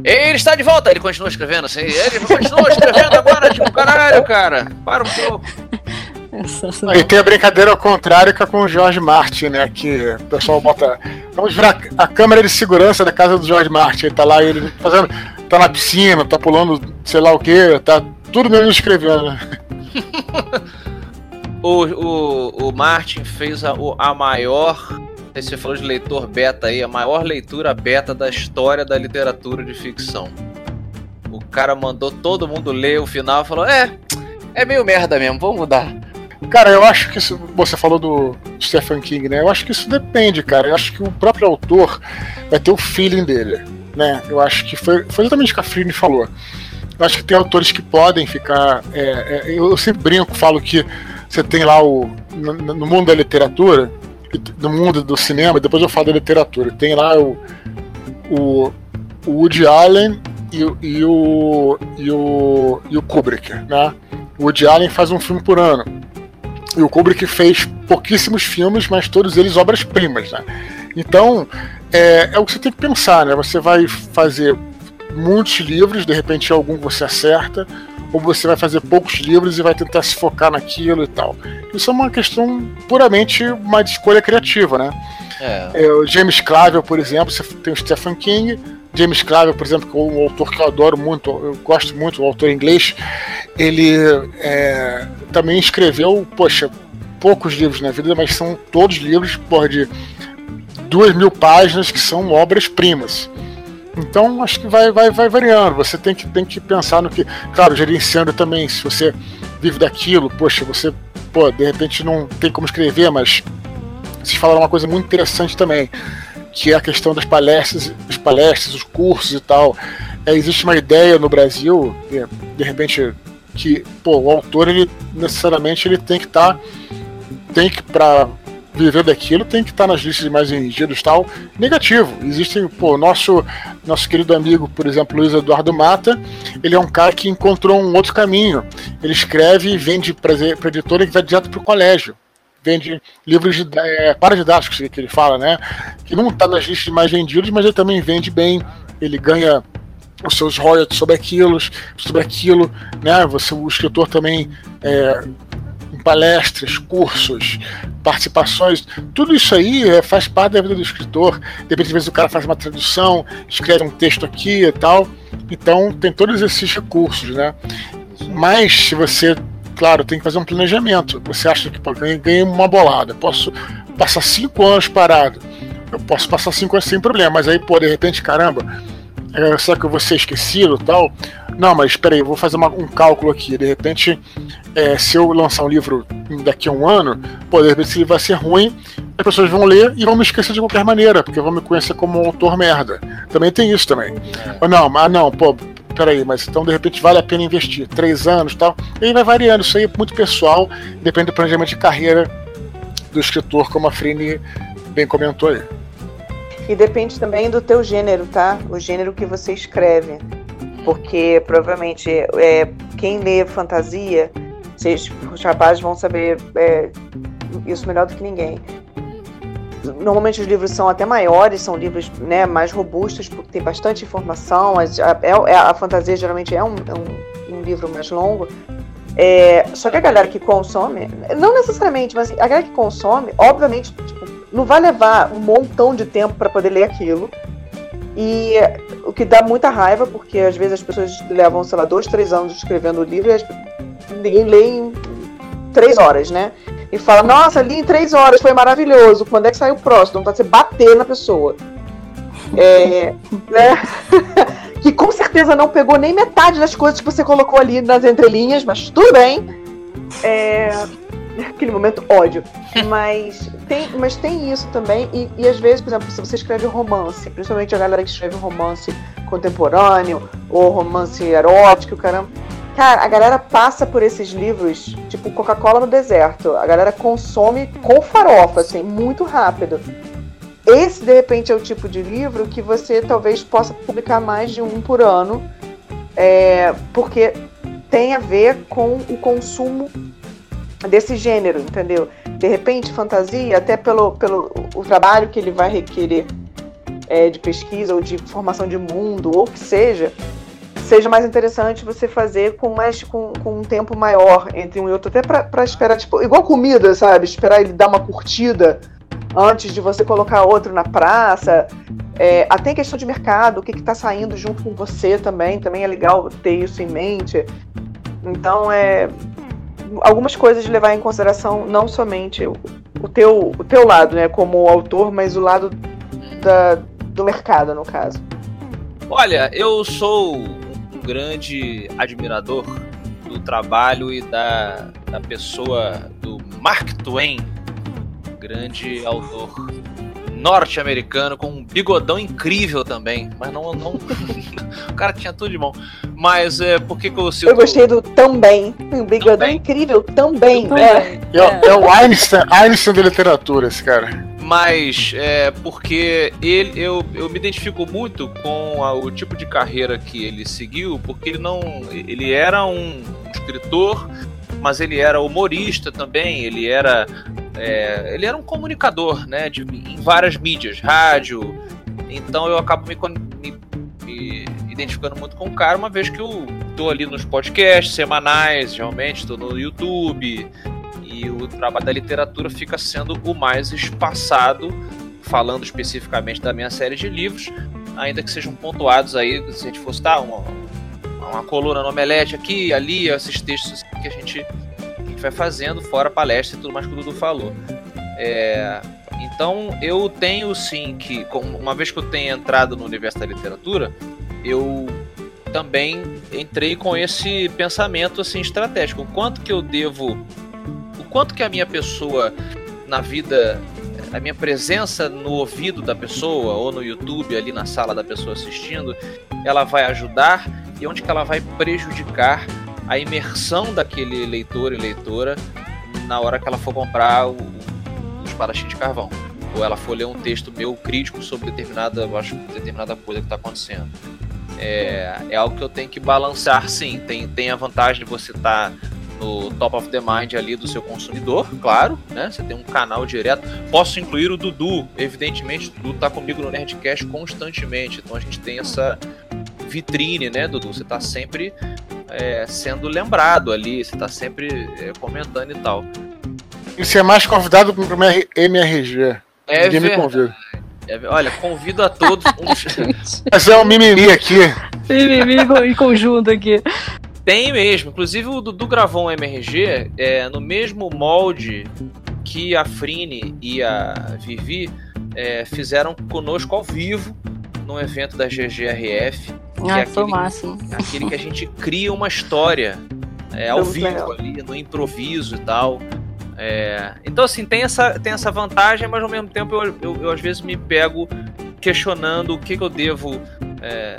Ele está de volta! Ele continua escrevendo assim. Ele continua escrevendo agora, tipo, caralho, cara. Para um pouco. E tem a brincadeira ao contrário que é com o George Martin, né? Que o pessoal bota. Vamos virar a câmera de segurança da casa do George Martin. Ele tá lá, ele fazendo. tá na piscina, tá pulando sei lá o que, tá tudo mesmo escrevendo. Né? o, o, o Martin fez a, a maior. Você falou de leitor beta aí, a maior leitura beta da história da literatura de ficção. O cara mandou todo mundo ler o final e falou: É, é meio merda mesmo, vamos mudar. Cara, eu acho que isso. Você falou do Stephen King, né? Eu acho que isso depende, cara. Eu acho que o próprio autor vai ter o feeling dele, né? Eu acho que foi, foi exatamente o que a Frine falou. Eu acho que tem autores que podem ficar. É, é, eu sempre brinco, falo que você tem lá o. No, no, mundo da literatura, no mundo do cinema, depois eu falo da literatura, tem lá o. O, o Woody Allen e, e, o, e, o, e o Kubrick, né? O Woody Allen faz um filme por ano. E o Kubrick fez pouquíssimos filmes, mas todos eles obras-primas, né? Então, é, é, o que você tem que pensar, né? Você vai fazer muitos livros, de repente algum você acerta, ou você vai fazer poucos livros e vai tentar se focar naquilo e tal. Isso é uma questão puramente uma escolha criativa, né? É. É, o James Clavell, por exemplo, você tem o Stephen King, James Clavell, por exemplo, que é um autor que eu adoro muito, eu gosto muito, o autor inglês, ele é, também escreveu, poxa, poucos livros na vida, mas são todos livros porra, de duas mil páginas que são obras-primas. Então acho que vai, vai, vai variando. Você tem que, tem que pensar no que. Claro, gerenciando também, se você vive daquilo, poxa, você, pô, de repente não tem como escrever, mas vocês falaram uma coisa muito interessante também que é a questão das palestras, as palestras, os cursos e tal. É, existe uma ideia no Brasil, de, de repente, que pô, o autor ele necessariamente ele tem que estar, tá, tem que para viver daquilo tem que estar tá nas listas de mais vendidos tal. Negativo. Existem, pô, nosso nosso querido amigo, por exemplo, Luiz Eduardo Mata, ele é um cara que encontrou um outro caminho. Ele escreve e vende para editora que vai direto para o colégio vende livros de, é, paradidáticos, que ele fala, né? Que não está nas listas mais vendidos, mas ele também vende bem, ele ganha os seus royalties sobre aquilo, sobre aquilo, né? Você, o escritor também é, em palestras, cursos, participações, tudo isso aí é, faz parte da vida do escritor. Depende de vezes o cara faz uma tradução, escreve um texto aqui e tal. Então tem todos esses recursos, né? Mas se você claro, tem que fazer um planejamento. Você acha que pô, ganhei uma bolada, posso passar cinco anos parado, eu posso passar cinco anos sem problema, mas aí, pô, de repente, caramba, é, será que eu vou ser esquecido tal? Não, mas espera aí, vou fazer uma, um cálculo aqui. De repente, é, se eu lançar um livro daqui a um ano, pô, de repente esse livro vai ser ruim, as pessoas vão ler e vão me esquecer de qualquer maneira, porque vão me conhecer como um autor merda. Também tem isso também. É. Não, mas não, pô, peraí, mas então de repente vale a pena investir três anos tal. E aí vai variando, isso aí é muito pessoal, depende do planejamento de carreira do escritor, como a Frine bem comentou aí. E depende também do teu gênero, tá? O gênero que você escreve. Porque provavelmente é, quem lê fantasia, vocês, os rapazes vão saber é, isso melhor do que ninguém Normalmente os livros são até maiores, são livros né, mais robustos, porque tem bastante informação. A, a, é, é, a fantasia geralmente é um, é um, um livro mais longo. É, só que a galera que consome, não necessariamente, mas a galera que consome, obviamente, tipo, não vai levar um montão de tempo para poder ler aquilo. E o que dá muita raiva, porque às vezes as pessoas levam, sei lá, dois, três anos escrevendo o livro e ninguém lê em três horas, né? E fala, nossa, li em três horas, foi maravilhoso. Quando é que sai o próximo? Então você bater na pessoa. É, né? que com certeza não pegou nem metade das coisas que você colocou ali nas entrelinhas, mas tudo bem. É, aquele momento ódio. Mas tem, mas tem isso também. E, e às vezes, por exemplo, se você escreve romance, principalmente a galera que escreve romance contemporâneo ou romance erótico, caramba. Cara, a galera passa por esses livros, tipo Coca-Cola no deserto. A galera consome com farofa, assim, muito rápido. Esse, de repente, é o tipo de livro que você talvez possa publicar mais de um por ano, é, porque tem a ver com o consumo desse gênero, entendeu? De repente, fantasia, até pelo, pelo o trabalho que ele vai requerer é, de pesquisa ou de formação de mundo, ou que seja, seja mais interessante você fazer com mais com, com um tempo maior entre um e outro, até para esperar, tipo, igual comida, sabe? Esperar ele dar uma curtida antes de você colocar outro na praça. É, até em questão de mercado, o que está saindo junto com você também, também é legal ter isso em mente. Então, é, algumas coisas de levar em consideração não somente o, o, teu, o teu lado, né, como autor, mas o lado da, do mercado, no caso. Olha, eu sou grande admirador do trabalho e da, da pessoa do Mark Twain, grande autor norte-americano com um bigodão incrível também, mas não, não o cara tinha tudo de bom. Mas é por que, que eu cito... Eu gostei do também, um bigodão também. incrível também. também. É. É, é o Einstein, Einstein da literatura esse cara. Mas é porque ele, eu, eu me identifico muito com a, o tipo de carreira que ele seguiu, porque ele não, ele era um escritor mas ele era humorista também, ele era é, ele era um comunicador, né, de, em várias mídias, rádio. Então eu acabo me, me, me, identificando muito com o cara, uma vez que eu tô ali nos podcasts semanais, realmente, estou no YouTube o trabalho da literatura fica sendo o mais espaçado, falando especificamente da minha série de livros, ainda que sejam pontuados aí, se a gente fosse dar uma, uma coluna no Omelete aqui, ali, esses textos que a gente, a gente vai fazendo, fora palestra e tudo mais que o Dudu falou. É, então eu tenho sim que, uma vez que eu tenho entrado no universo da literatura, eu também entrei com esse pensamento assim estratégico. Quanto que eu devo, quanto que a minha pessoa na vida, a minha presença no ouvido da pessoa ou no YouTube ali na sala da pessoa assistindo, ela vai ajudar e onde que ela vai prejudicar a imersão daquele leitor e leitora na hora que ela for comprar o, o espadachim de carvão. Ou ela for ler um texto meu crítico sobre determinada, acho, determinada coisa que está acontecendo. É, é algo que eu tenho que balançar sim. Tem, tem a vantagem de você estar tá no top of the mind ali do seu consumidor, claro, né? Você tem um canal direto. Posso incluir o Dudu, evidentemente, o Dudu tá comigo no Nerdcast constantemente, então a gente tem essa vitrine, né, Dudu? Você tá sempre é, sendo lembrado ali, você tá sempre é, comentando e tal. E você é mais convidado pro MRG. É Ninguém me convida. É, olha, convido a todos. Mas é um mimimi aqui. Mimimi em conjunto aqui. Tem mesmo. Inclusive o Dudu gravou um MRG é, no mesmo molde que a Frine e a Vivi é, fizeram conosco ao vivo num evento da GGRF. Ah, é foi o máximo. Aquele que a gente cria uma história é, ao vivo legal. ali, no improviso e tal. É, então, assim, tem essa, tem essa vantagem, mas ao mesmo tempo eu, eu, eu às vezes me pego questionando o que, que eu devo é,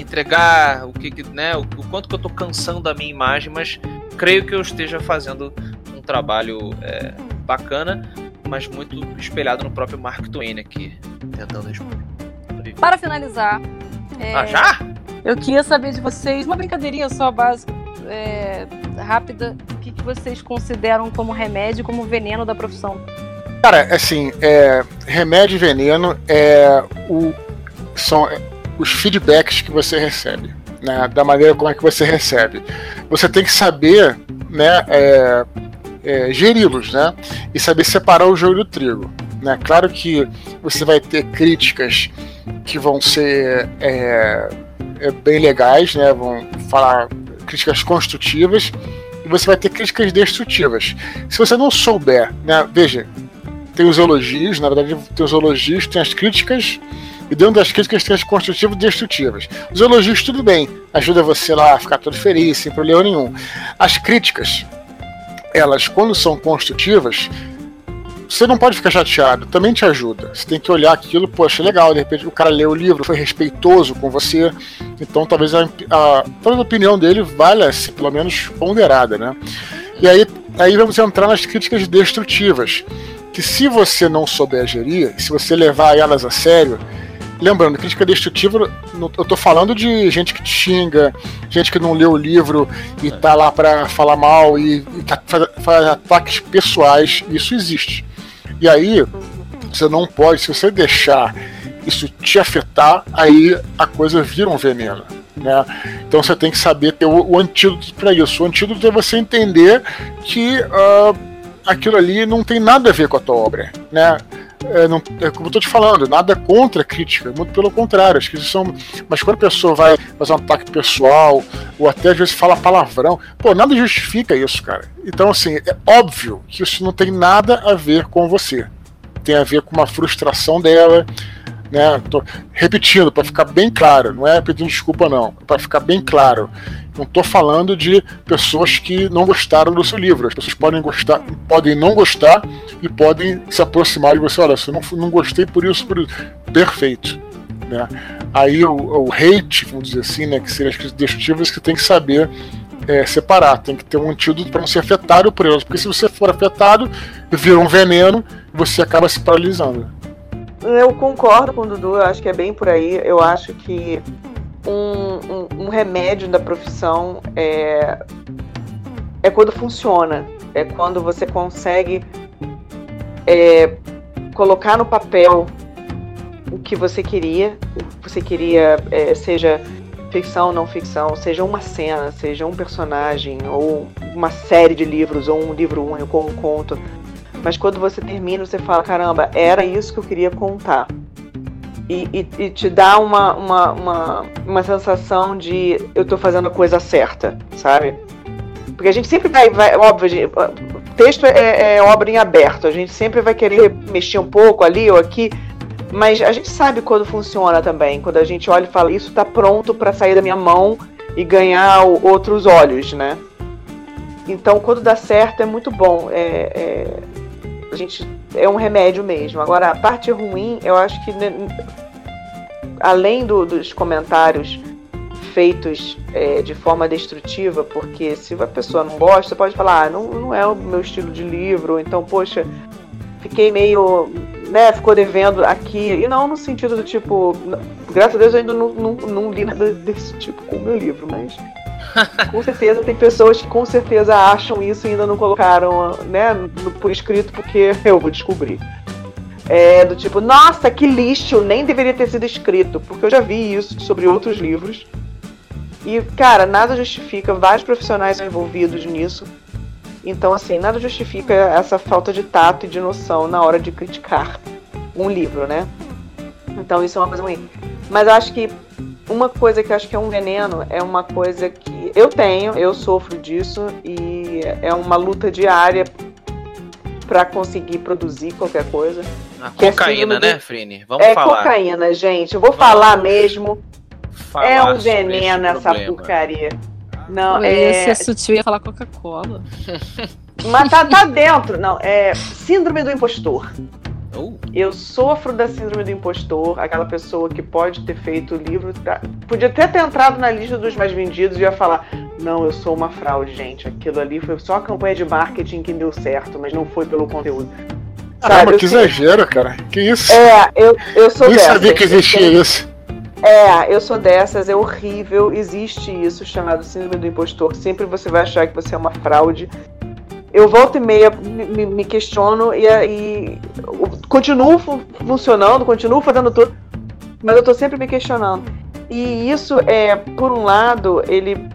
entregar, o que, né, o, o, quanto que eu tô cansando a minha imagem, mas creio que eu esteja fazendo um trabalho é, bacana, mas muito espelhado no próprio Mark Twain aqui, tentando responder. Para finalizar. É, ah, já? Eu queria saber de vocês, uma brincadeirinha só básica, é, rápida, o que, que vocês consideram como remédio, como veneno da profissão? Cara, assim, é, remédio e veneno é o, são os feedbacks que você recebe. né, da maneira como é que você recebe. Você tem que saber né, é, é, geri-los né, e saber separar o joio do trigo. Né? Claro que você vai ter críticas que vão ser é, é bem legais, né, vão falar críticas construtivas, e você vai ter críticas destrutivas. Se você não souber, né, veja, tem os elogios, na verdade tem os elogios, tem as críticas e dentro das críticas tem as construtivas e destrutivas. Os elogios, tudo bem, ajuda você lá a ficar todo feliz, sem problema nenhum. As críticas, elas, quando são construtivas, você não pode ficar chateado, também te ajuda. Você tem que olhar aquilo, poxa, legal, de repente o cara leu o livro, foi respeitoso com você, então talvez a, a, talvez a opinião dele valha ser pelo menos ponderada, né? E aí, aí vamos entrar nas críticas destrutivas, que se você não souber gerir, se você levar elas a sério, Lembrando, crítica destrutiva, eu tô falando de gente que te xinga, gente que não leu o livro e tá lá para falar mal e, e tá, faz, faz ataques pessoais. Isso existe. E aí, você não pode, se você deixar isso te afetar, aí a coisa vira um veneno. Né? Então você tem que saber ter o, o antídoto para isso. O antídoto é você entender que uh, aquilo ali não tem nada a ver com a tua obra. Né? É, não, é como eu tô te falando, nada contra a crítica, muito pelo contrário, as críticas são. Mas quando a pessoa vai fazer um ataque pessoal, ou até às vezes fala palavrão, pô, nada justifica isso, cara. Então, assim, é óbvio que isso não tem nada a ver com você. Tem a ver com uma frustração dela, né? Tô repetindo para ficar bem claro, não é pedindo desculpa não, para ficar bem claro. Não estou falando de pessoas que não gostaram do seu livro. As pessoas podem gostar, podem não gostar e podem se aproximar de você. Olha, eu não, não gostei por isso, por isso. Perfeito. Né? Aí o, o hate, vamos dizer assim, né, que seriam as críticas destrutivas, que tem que saber é, separar, tem que ter um antídoto para não ser afetado por elas, porque se você for afetado, vira um veneno e você acaba se paralisando. Eu concordo com o Dudu, eu acho que é bem por aí. Eu acho que um, um, um remédio da profissão é, é quando funciona, é quando você consegue é, colocar no papel o que você queria, o que você queria, é, seja ficção, não ficção, seja uma cena, seja um personagem, ou uma série de livros, ou um livro único, ou um conto. Mas quando você termina, você fala: caramba, era isso que eu queria contar e, e, e, te dá uma, uma, uma, uma sensação de eu tô fazendo a coisa certa, sabe? Porque a gente sempre vai, vai óbvio, gente, texto é, é, obra em aberto, a gente sempre vai querer mexer um pouco ali ou aqui, mas a gente sabe quando funciona também, quando a gente olha e fala, isso tá pronto para sair da minha mão e ganhar outros olhos, né? Então, quando dá certo, é muito bom. É, é, a gente é um remédio mesmo. Agora, a parte ruim, eu acho que além do, dos comentários feitos é, de forma destrutiva, porque se a pessoa não gosta, pode falar, ah, não, não é o meu estilo de livro, então, poxa, fiquei meio, né, ficou devendo aqui, e não no sentido do tipo, graças a Deus eu ainda não, não, não li nada desse tipo com o meu livro, mas com certeza tem pessoas que com certeza acham isso e ainda não colocaram né, por escrito, porque eu vou descobrir. É, do tipo, nossa, que lixo, nem deveria ter sido escrito, porque eu já vi isso sobre outros livros. E, cara, nada justifica, vários profissionais são envolvidos nisso. Então, assim, nada justifica essa falta de tato e de noção na hora de criticar um livro, né? Então, isso é uma coisa ruim. Mas acho que uma coisa que eu acho que é um veneno é uma coisa que eu tenho, eu sofro disso e é uma luta diária para conseguir produzir qualquer coisa. A é cocaína, é né, Frine? Vamos é falar. É cocaína, gente. Eu vou Vamos falar mesmo. Falar é um veneno essa porcaria. Não, é... ser sutil ia falar Coca-Cola. Mas tá, tá dentro. Não, é síndrome do impostor. Uh. Eu sofro da síndrome do impostor, aquela pessoa que pode ter feito o livro, tá, podia até ter entrado na lista dos mais vendidos e ia falar: não, eu sou uma fraude, gente. Aquilo ali foi só a campanha de marketing que deu certo, mas não foi pelo conteúdo. Caramba, que exagero, cara. Que isso? É, eu, eu sou Nem dessas. sabia que existia isso. É, eu sou dessas, é horrível. Existe isso chamado síndrome do impostor. Sempre você vai achar que você é uma fraude eu volto e meia me, me questiono e, e continuo funcionando, continuo fazendo tudo, mas eu tô sempre me questionando. E isso é, por um lado, ele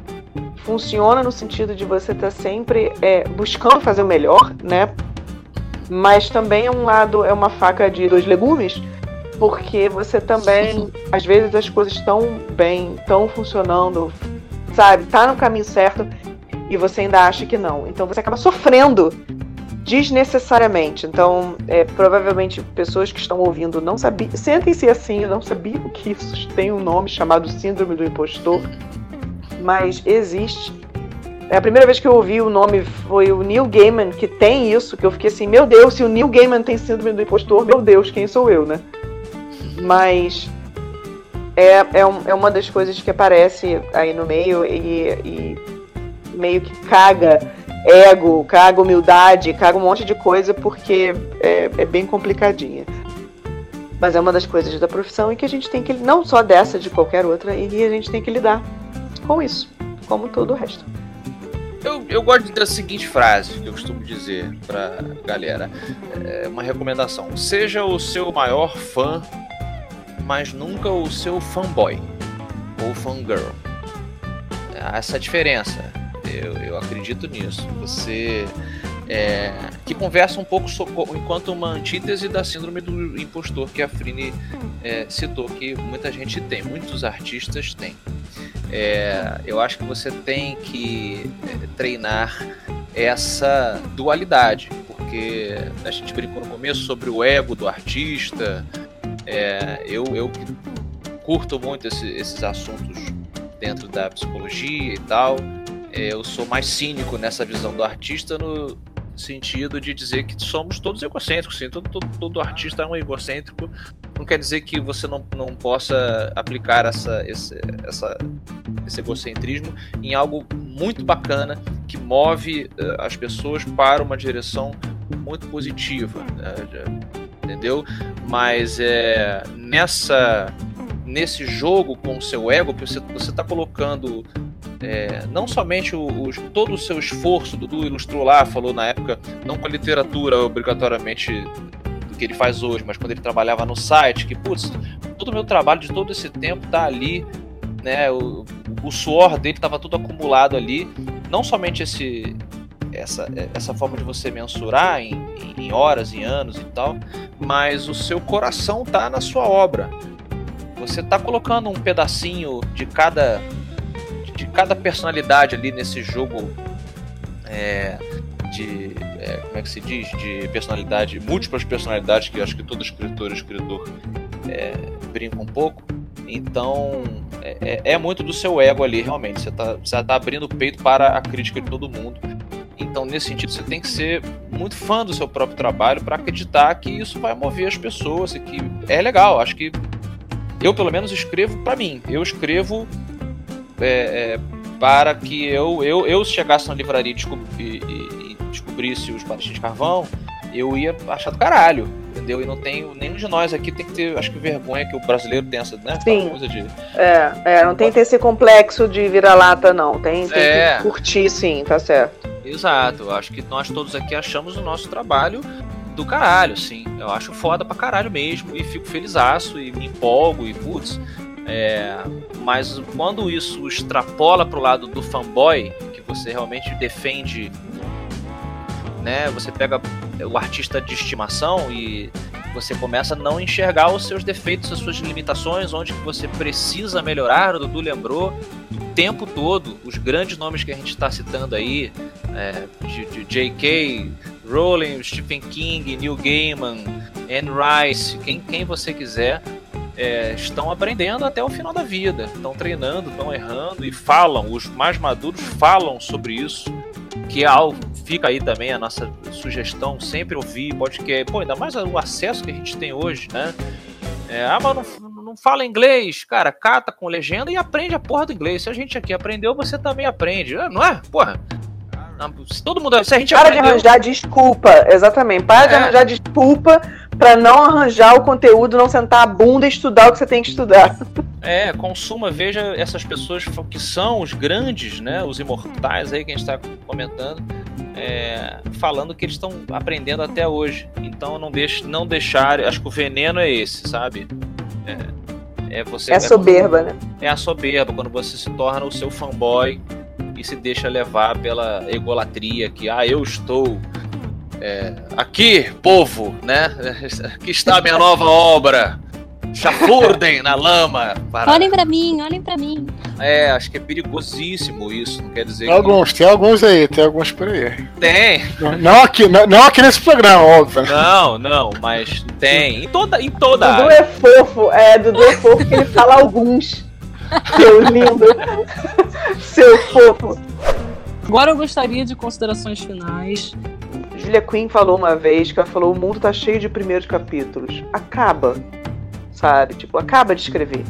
funciona no sentido de você estar tá sempre é, buscando fazer o melhor, né? Mas também é um lado, é uma faca de dois legumes, porque você também, às vezes as coisas estão bem, estão funcionando, sabe, tá no caminho certo e você ainda acha que não. Então você acaba sofrendo desnecessariamente. Então, é, provavelmente pessoas que estão ouvindo não sabiam, sentem-se assim, não sabiam que isso tem um nome chamado síndrome do impostor, mas existe. É a primeira vez que eu ouvi o nome foi o Neil Gaiman que tem isso, que eu fiquei assim, meu Deus, se o Neil Gaiman tem síndrome do impostor, meu Deus, quem sou eu, né? Mas é, é, um, é uma das coisas que aparece aí no meio e, e meio que caga ego, caga humildade, caga um monte de coisa porque é, é bem complicadinha. Mas é uma das coisas da profissão e que a gente tem que, não só dessa, de qualquer outra, e a gente tem que lidar com isso, como todo o resto. Eu, eu gosto de ter a seguinte frase que eu costumo dizer pra galera: é uma recomendação. Seja o seu maior fã, mas nunca o seu fanboy ou fangirl. Essa diferença eu, eu acredito nisso. Você é, que conversa um pouco enquanto uma antítese da síndrome do impostor que a Frine é, citou, que muita gente tem, muitos artistas têm. É, eu acho que você tem que é, treinar essa dualidade, porque a gente brincou no começo sobre o ego do artista. É, eu, eu curto muito esse, esses assuntos dentro da psicologia e tal. É, eu sou mais cínico nessa visão do artista no sentido de dizer que somos todos egocêntricos, sim. Todo, todo, todo artista é um egocêntrico. Não quer dizer que você não, não possa aplicar essa, esse, essa, esse egocentrismo em algo muito bacana que move uh, as pessoas para uma direção muito positiva, né? entendeu? Mas é, nessa nesse jogo com o seu ego, que você está colocando é, não somente o, o, todo o seu esforço, Dudu ilustrou lá, falou na época, não com a literatura obrigatoriamente do que ele faz hoje, mas quando ele trabalhava no site, que, putz, todo o meu trabalho de todo esse tempo tá ali, né, o, o suor dele estava tudo acumulado ali, não somente esse essa, essa forma de você mensurar em, em horas, em anos e tal, mas o seu coração tá na sua obra. Você tá colocando um pedacinho de cada de cada personalidade ali nesse jogo é, de. É, como é que se diz? De personalidade, múltiplas personalidades, que acho que todo escritor escritor é, brinca um pouco. Então, é, é, é, muito do seu ego ali, realmente. Você está você tá abrindo o peito para a crítica de todo mundo. Então, nesse sentido, você tem que ser muito fã do seu próprio trabalho para acreditar que isso vai mover as pessoas e que é legal. Acho que eu, pelo menos, escrevo para mim. Eu escrevo é, é, para que eu, eu, eu chegasse na livraria e, descobri, e, e descobrisse os Patins de Carvão, eu ia achar do caralho, entendeu? E não tenho, nenhum de nós aqui tem que ter, acho que vergonha que o brasileiro tem essa, né? Sim. Coisa de... É, é, não tem que ter esse complexo de vira-lata, não. Tem, tem é. que curtir, sim, tá certo. Exato, eu acho que nós todos aqui achamos o nosso trabalho do caralho, sim. Eu acho foda pra caralho mesmo e fico felizaço e me empolgo e putz, é, mas quando isso extrapola para o lado do fanboy, que você realmente defende, né? Você pega o artista de estimação e você começa a não enxergar os seus defeitos, as suas limitações, onde você precisa melhorar. O Dudu lembrou o tempo todo os grandes nomes que a gente está citando aí, é, de, de J.K., Rowling, Stephen King, Neil Gaiman, Anne Rice, quem, quem você quiser é, estão aprendendo até o final da vida, estão treinando, estão errando e falam, os mais maduros falam sobre isso, que é algo, fica aí também a nossa sugestão, sempre ouvir podcast, pô, ainda mais o acesso que a gente tem hoje, né? É, ah, mas não, não fala inglês, cara, cata com legenda e aprende a porra do inglês. Se a gente aqui aprendeu, você também aprende, não é? Porra, se todo mundo. Se a gente Para aprendeu... de arranjar desculpa, exatamente. Para é. de arranjar desculpa para não arranjar o conteúdo, não sentar a bunda e estudar o que você tem que estudar. É, consuma, veja essas pessoas que são os grandes, né? Os imortais aí que a gente está comentando, é, falando que eles estão aprendendo até hoje. Então não deixe, não deixar. Acho que o veneno é esse, sabe? É, É, você, é, é soberba, quando, né? É a soberba, quando você se torna o seu fanboy e se deixa levar pela egolatria que, ah, eu estou é, aqui, povo, né? Aqui está a minha nova obra. Chafurdem na lama. Para... Olhem para mim, olhem para mim. É, acho que é perigosíssimo isso. Não quer dizer. Tem alguns, tem alguns aí, tem alguns por aí. Tem. Não, não aqui, não, não, aqui nesse programa, óbvio. Não, não, mas tem. Em toda, em toda. Dudu é fofo, é, Dudu é fofo que ele fala alguns. Seu lindo. Seu fofo. Agora eu gostaria de considerações finais. Julia Quinn falou uma vez que ela falou: o mundo tá cheio de primeiros capítulos. Acaba sabe? Tipo, acaba de escrever.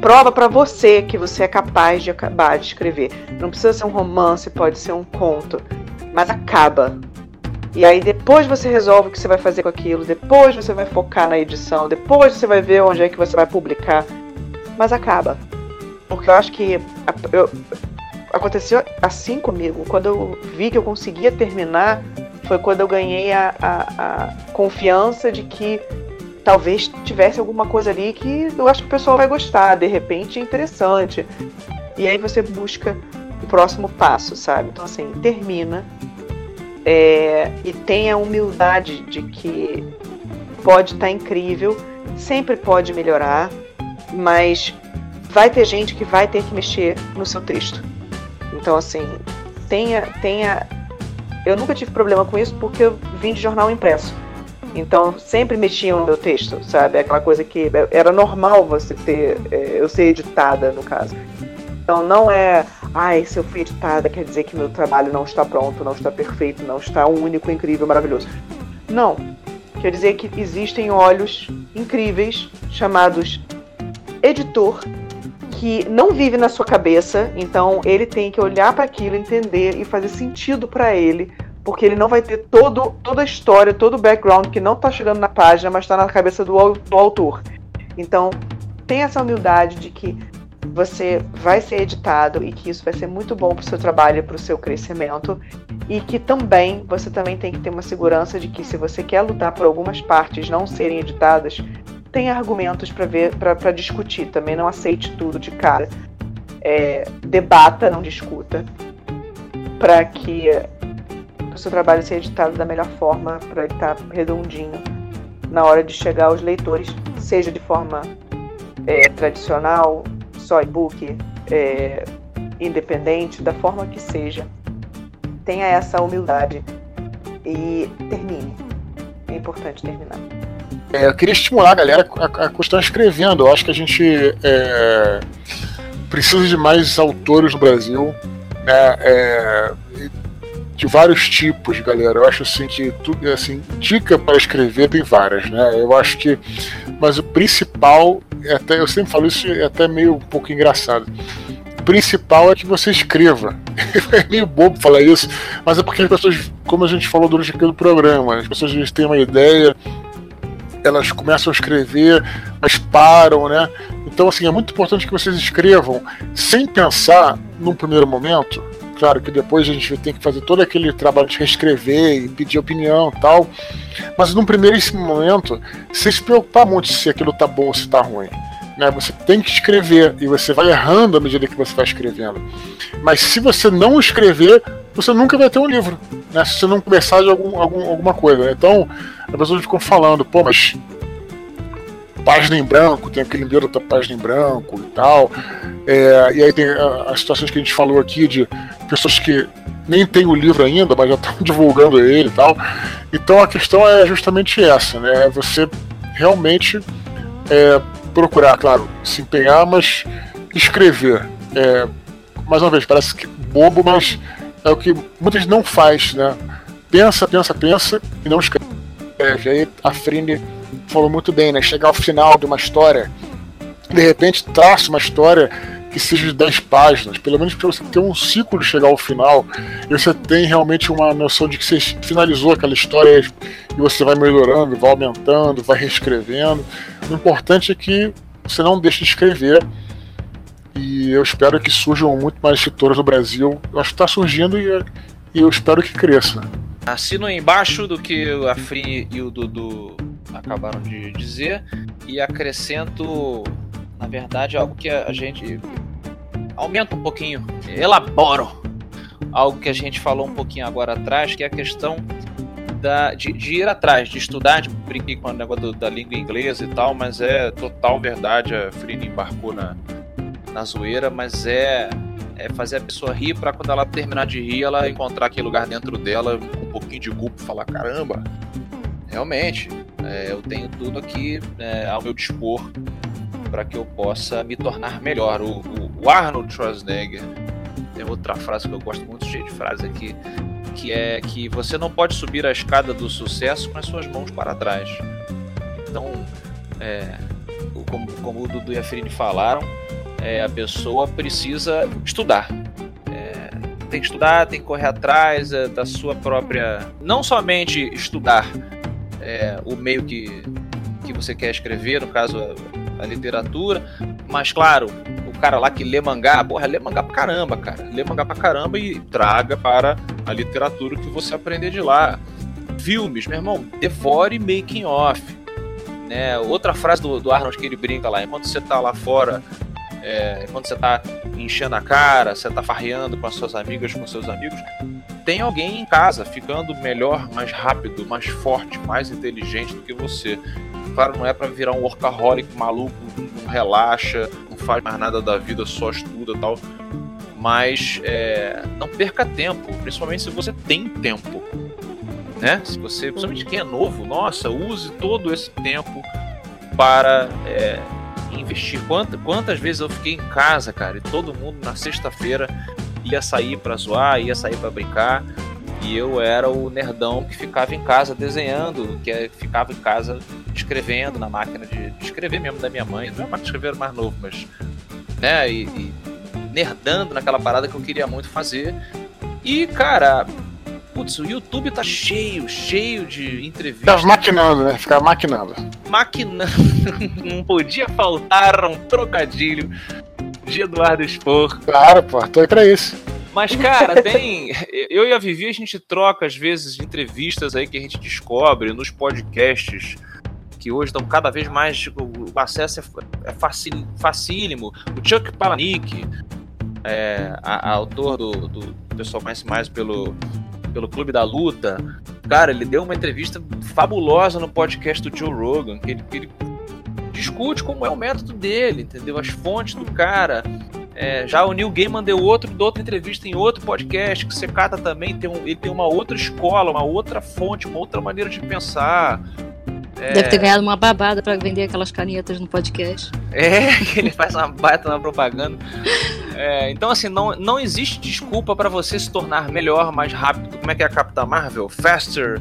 Prova para você que você é capaz de acabar de escrever. Não precisa ser um romance, pode ser um conto, mas acaba. E aí depois você resolve o que você vai fazer com aquilo, depois você vai focar na edição, depois você vai ver onde é que você vai publicar, mas acaba. Porque eu acho que eu, aconteceu assim comigo. Quando eu vi que eu conseguia terminar, foi quando eu ganhei a, a, a confiança de que talvez tivesse alguma coisa ali que eu acho que o pessoal vai gostar, de repente é interessante. E aí você busca o próximo passo, sabe? Então, assim, termina é, e tenha a humildade de que pode estar tá incrível, sempre pode melhorar, mas vai ter gente que vai ter que mexer no seu texto. Então, assim, tenha, tenha. Eu nunca tive problema com isso porque eu vim de jornal impresso. Então sempre mexiam no meu texto, sabe? Aquela coisa que era normal você ter, é, eu ser editada no caso. Então não é, ai, se eu fui editada quer dizer que meu trabalho não está pronto, não está perfeito, não está único, incrível, maravilhoso. Não. Quer dizer que existem olhos incríveis chamados editor que não vive na sua cabeça, então ele tem que olhar para aquilo, entender e fazer sentido para ele porque ele não vai ter todo, toda a história, todo o background que não está chegando na página, mas está na cabeça do, do autor. Então, tem essa humildade de que você vai ser editado e que isso vai ser muito bom para o seu trabalho e para o seu crescimento e que também você também tem que ter uma segurança de que se você quer lutar por algumas partes não serem editadas, tem argumentos para ver para discutir. Também não aceite tudo de cara. É, debata, não discuta, para que o seu trabalho ser editado da melhor forma, para ele estar tá redondinho na hora de chegar aos leitores, seja de forma é, tradicional, só e-book, é, independente, da forma que seja. Tenha essa humildade e termine. É importante terminar. É, eu queria estimular a galera a, a continuar escrevendo. Eu acho que a gente é, precisa de mais autores no Brasil. Né? É, de vários tipos, galera. Eu acho assim que tudo assim, dica para escrever tem várias, né? Eu acho que mas o principal, é até eu sempre falo isso, é até meio um pouco engraçado. O principal é que você escreva. é meio bobo falar isso, mas é porque as pessoas, como a gente falou durante aquele programa, as pessoas têm uma ideia, elas começam a escrever, mas param, né? Então, assim, é muito importante que vocês escrevam sem pensar num primeiro momento Claro que depois a gente tem que fazer todo aquele trabalho de reescrever e pedir opinião e tal. Mas num primeiro momento, sem se preocupar muito se aquilo tá bom ou se tá ruim. Né? Você tem que escrever e você vai errando à medida que você vai escrevendo. Mas se você não escrever, você nunca vai ter um livro, né? Se você não começar de algum, algum alguma coisa. Então, as pessoas ficam falando, pô, mas página em branco, tem aquele livro da página em branco e tal. É, e aí tem as situações que a gente falou aqui de pessoas que nem têm o livro ainda, mas já estão divulgando ele e tal. Então a questão é justamente essa, né? É você realmente é, procurar, claro, se empenhar, mas escrever. É, mais uma vez, parece que bobo, mas é o que muita gente não faz, né? Pensa, pensa, pensa e não escreve. Aí a Frine falou muito bem, né? Chegar ao final de uma história, de repente traça uma história que seja de 10 páginas, pelo menos para você ter um ciclo de chegar ao final, e você tem realmente uma noção de que você finalizou aquela história e você vai melhorando, vai aumentando, vai reescrevendo. O importante é que você não deixe de escrever. E eu espero que surjam muito mais escritores no Brasil. Eu acho que está surgindo e, e eu espero que cresça. Assino embaixo do que a Free e o Dudu acabaram de dizer e acrescento na verdade, é algo que a gente aumenta um pouquinho, elabora algo que a gente falou um pouquinho agora atrás, que é a questão da, de, de, ir atrás, de estudar, de brinquei com o negócio da língua inglesa e tal, mas é total verdade. A Frida embarcou na, na zoeira, mas é, é fazer a pessoa rir para quando ela terminar de rir, ela encontrar aquele lugar dentro dela um pouquinho de culpa e falar: caramba, realmente, é, eu tenho tudo aqui é, ao meu dispor para que eu possa me tornar melhor. O, o, o Arnold Schwarzenegger tem outra frase que eu gosto muito, cheio de frase aqui, que é que você não pode subir a escada do sucesso com as suas mãos para trás. Então, é, como, como o Dudu e a Ferine falaram, é, a pessoa precisa estudar. É, tem que estudar, tem que correr atrás é, da sua própria. Não somente estudar é, o meio que, que você quer escrever, no caso literatura, mas claro, o cara lá que lê mangá, porra, lê mangá pra caramba, cara. Lê mangá pra caramba e traga para a literatura que você aprender de lá. Filmes, meu irmão, devore making off. Né? Outra frase do, do Arnold que ele brinca lá, enquanto você tá lá fora é, quando você tá enchendo a cara, você tá farreando com as suas amigas, com seus amigos, tem alguém em casa ficando melhor, mais rápido, mais forte, mais inteligente do que você. Claro, não é para virar um workaholic maluco, não relaxa, não faz mais nada da vida, só estuda tal. Mas é, não perca tempo, principalmente se você tem tempo. Né? Se você, principalmente quem é novo, nossa, use todo esse tempo para é, investir. Quantas, quantas vezes eu fiquei em casa, cara, e todo mundo na sexta-feira ia sair para zoar, ia sair para brincar, e eu era o nerdão que ficava em casa desenhando, que é, ficava em casa escrevendo na máquina de, de escrever mesmo da minha mãe. Não é máquina de escrever mais novo, mas. Né, e, e nerdando naquela parada que eu queria muito fazer. E, cara, Putz, o YouTube tá cheio, cheio de entrevistas. Tá maquinando, né? Ficar maquinando. Maquinando. Não podia faltar um trocadilho de Eduardo Expor. Claro, pô, tô aí pra isso. Mas, cara, tem. Eu e a Vivi, a gente troca, às vezes, entrevistas aí que a gente descobre nos podcasts que hoje estão cada vez mais. Tipo, o acesso é, é facílimo. O Chuck Palahniuk, é, autor do, do. O pessoal conhece mais pelo pelo Clube da Luta. Cara, ele deu uma entrevista fabulosa no podcast do Joe Rogan, que ele, que ele discute como é o método dele, entendeu? As fontes do cara. É, já o Neil Gaiman deu outro, deu outra entrevista em outro podcast, que você cata também, tem um, ele tem uma outra escola, uma outra fonte, uma outra maneira de pensar. É... Deve ter ganhado uma babada para vender aquelas canetas no podcast. É, que ele faz uma baita na propaganda. É, então, assim, não, não existe desculpa para você se tornar melhor, mais rápido. Como é que é a Capitã Marvel? Faster,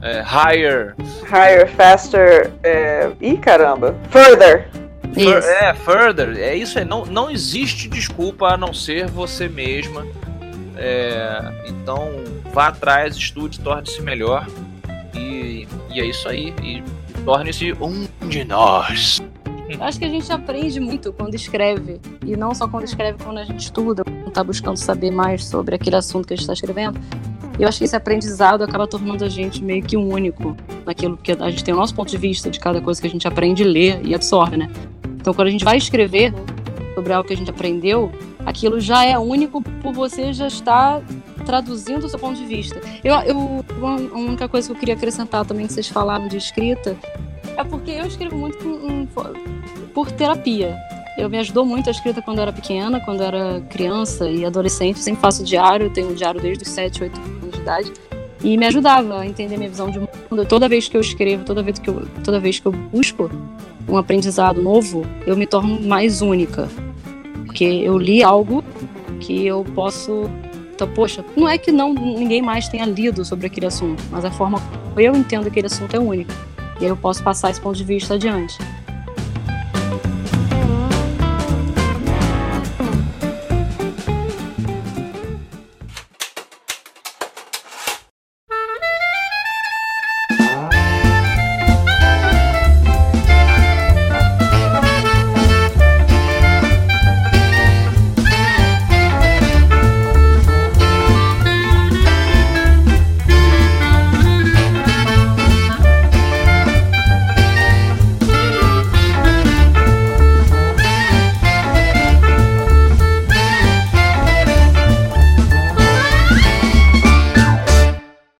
é, higher. Higher, faster. É... Ih, caramba. Further. Fur, é, further. É isso aí. Não, não existe desculpa a não ser você mesma. É, então, vá atrás, estude, torne-se melhor. E, e é isso aí. E torne-se um de nós. Acho que a gente aprende muito quando escreve. E não só quando escreve, quando a gente estuda, quando está buscando saber mais sobre aquele assunto que a gente está escrevendo. Eu acho que esse aprendizado acaba tornando a gente meio que único naquilo que a gente tem o nosso ponto de vista de cada coisa que a gente aprende, lê e absorve, né? Então, quando a gente vai escrever sobre algo que a gente aprendeu, aquilo já é único por você já estar traduzindo o seu ponto de vista. Eu, eu, uma, única coisa que eu queria acrescentar também que vocês falaram de escrita é porque eu escrevo muito com, por terapia. Eu me ajudou muito a escrita quando eu era pequena, quando eu era criança e adolescente. Eu sempre faço diário, tenho um diário desde os 7, 8 anos de idade. E me ajudava a entender minha visão de mundo. Toda vez que eu escrevo, toda vez que eu, toda vez que eu busco um aprendizado novo, eu me torno mais única. Porque eu li algo que eu posso então, poxa, não é que não ninguém mais tenha lido sobre aquele assunto, mas a forma como eu entendo aquele assunto é única. E aí eu posso passar esse ponto de vista adiante.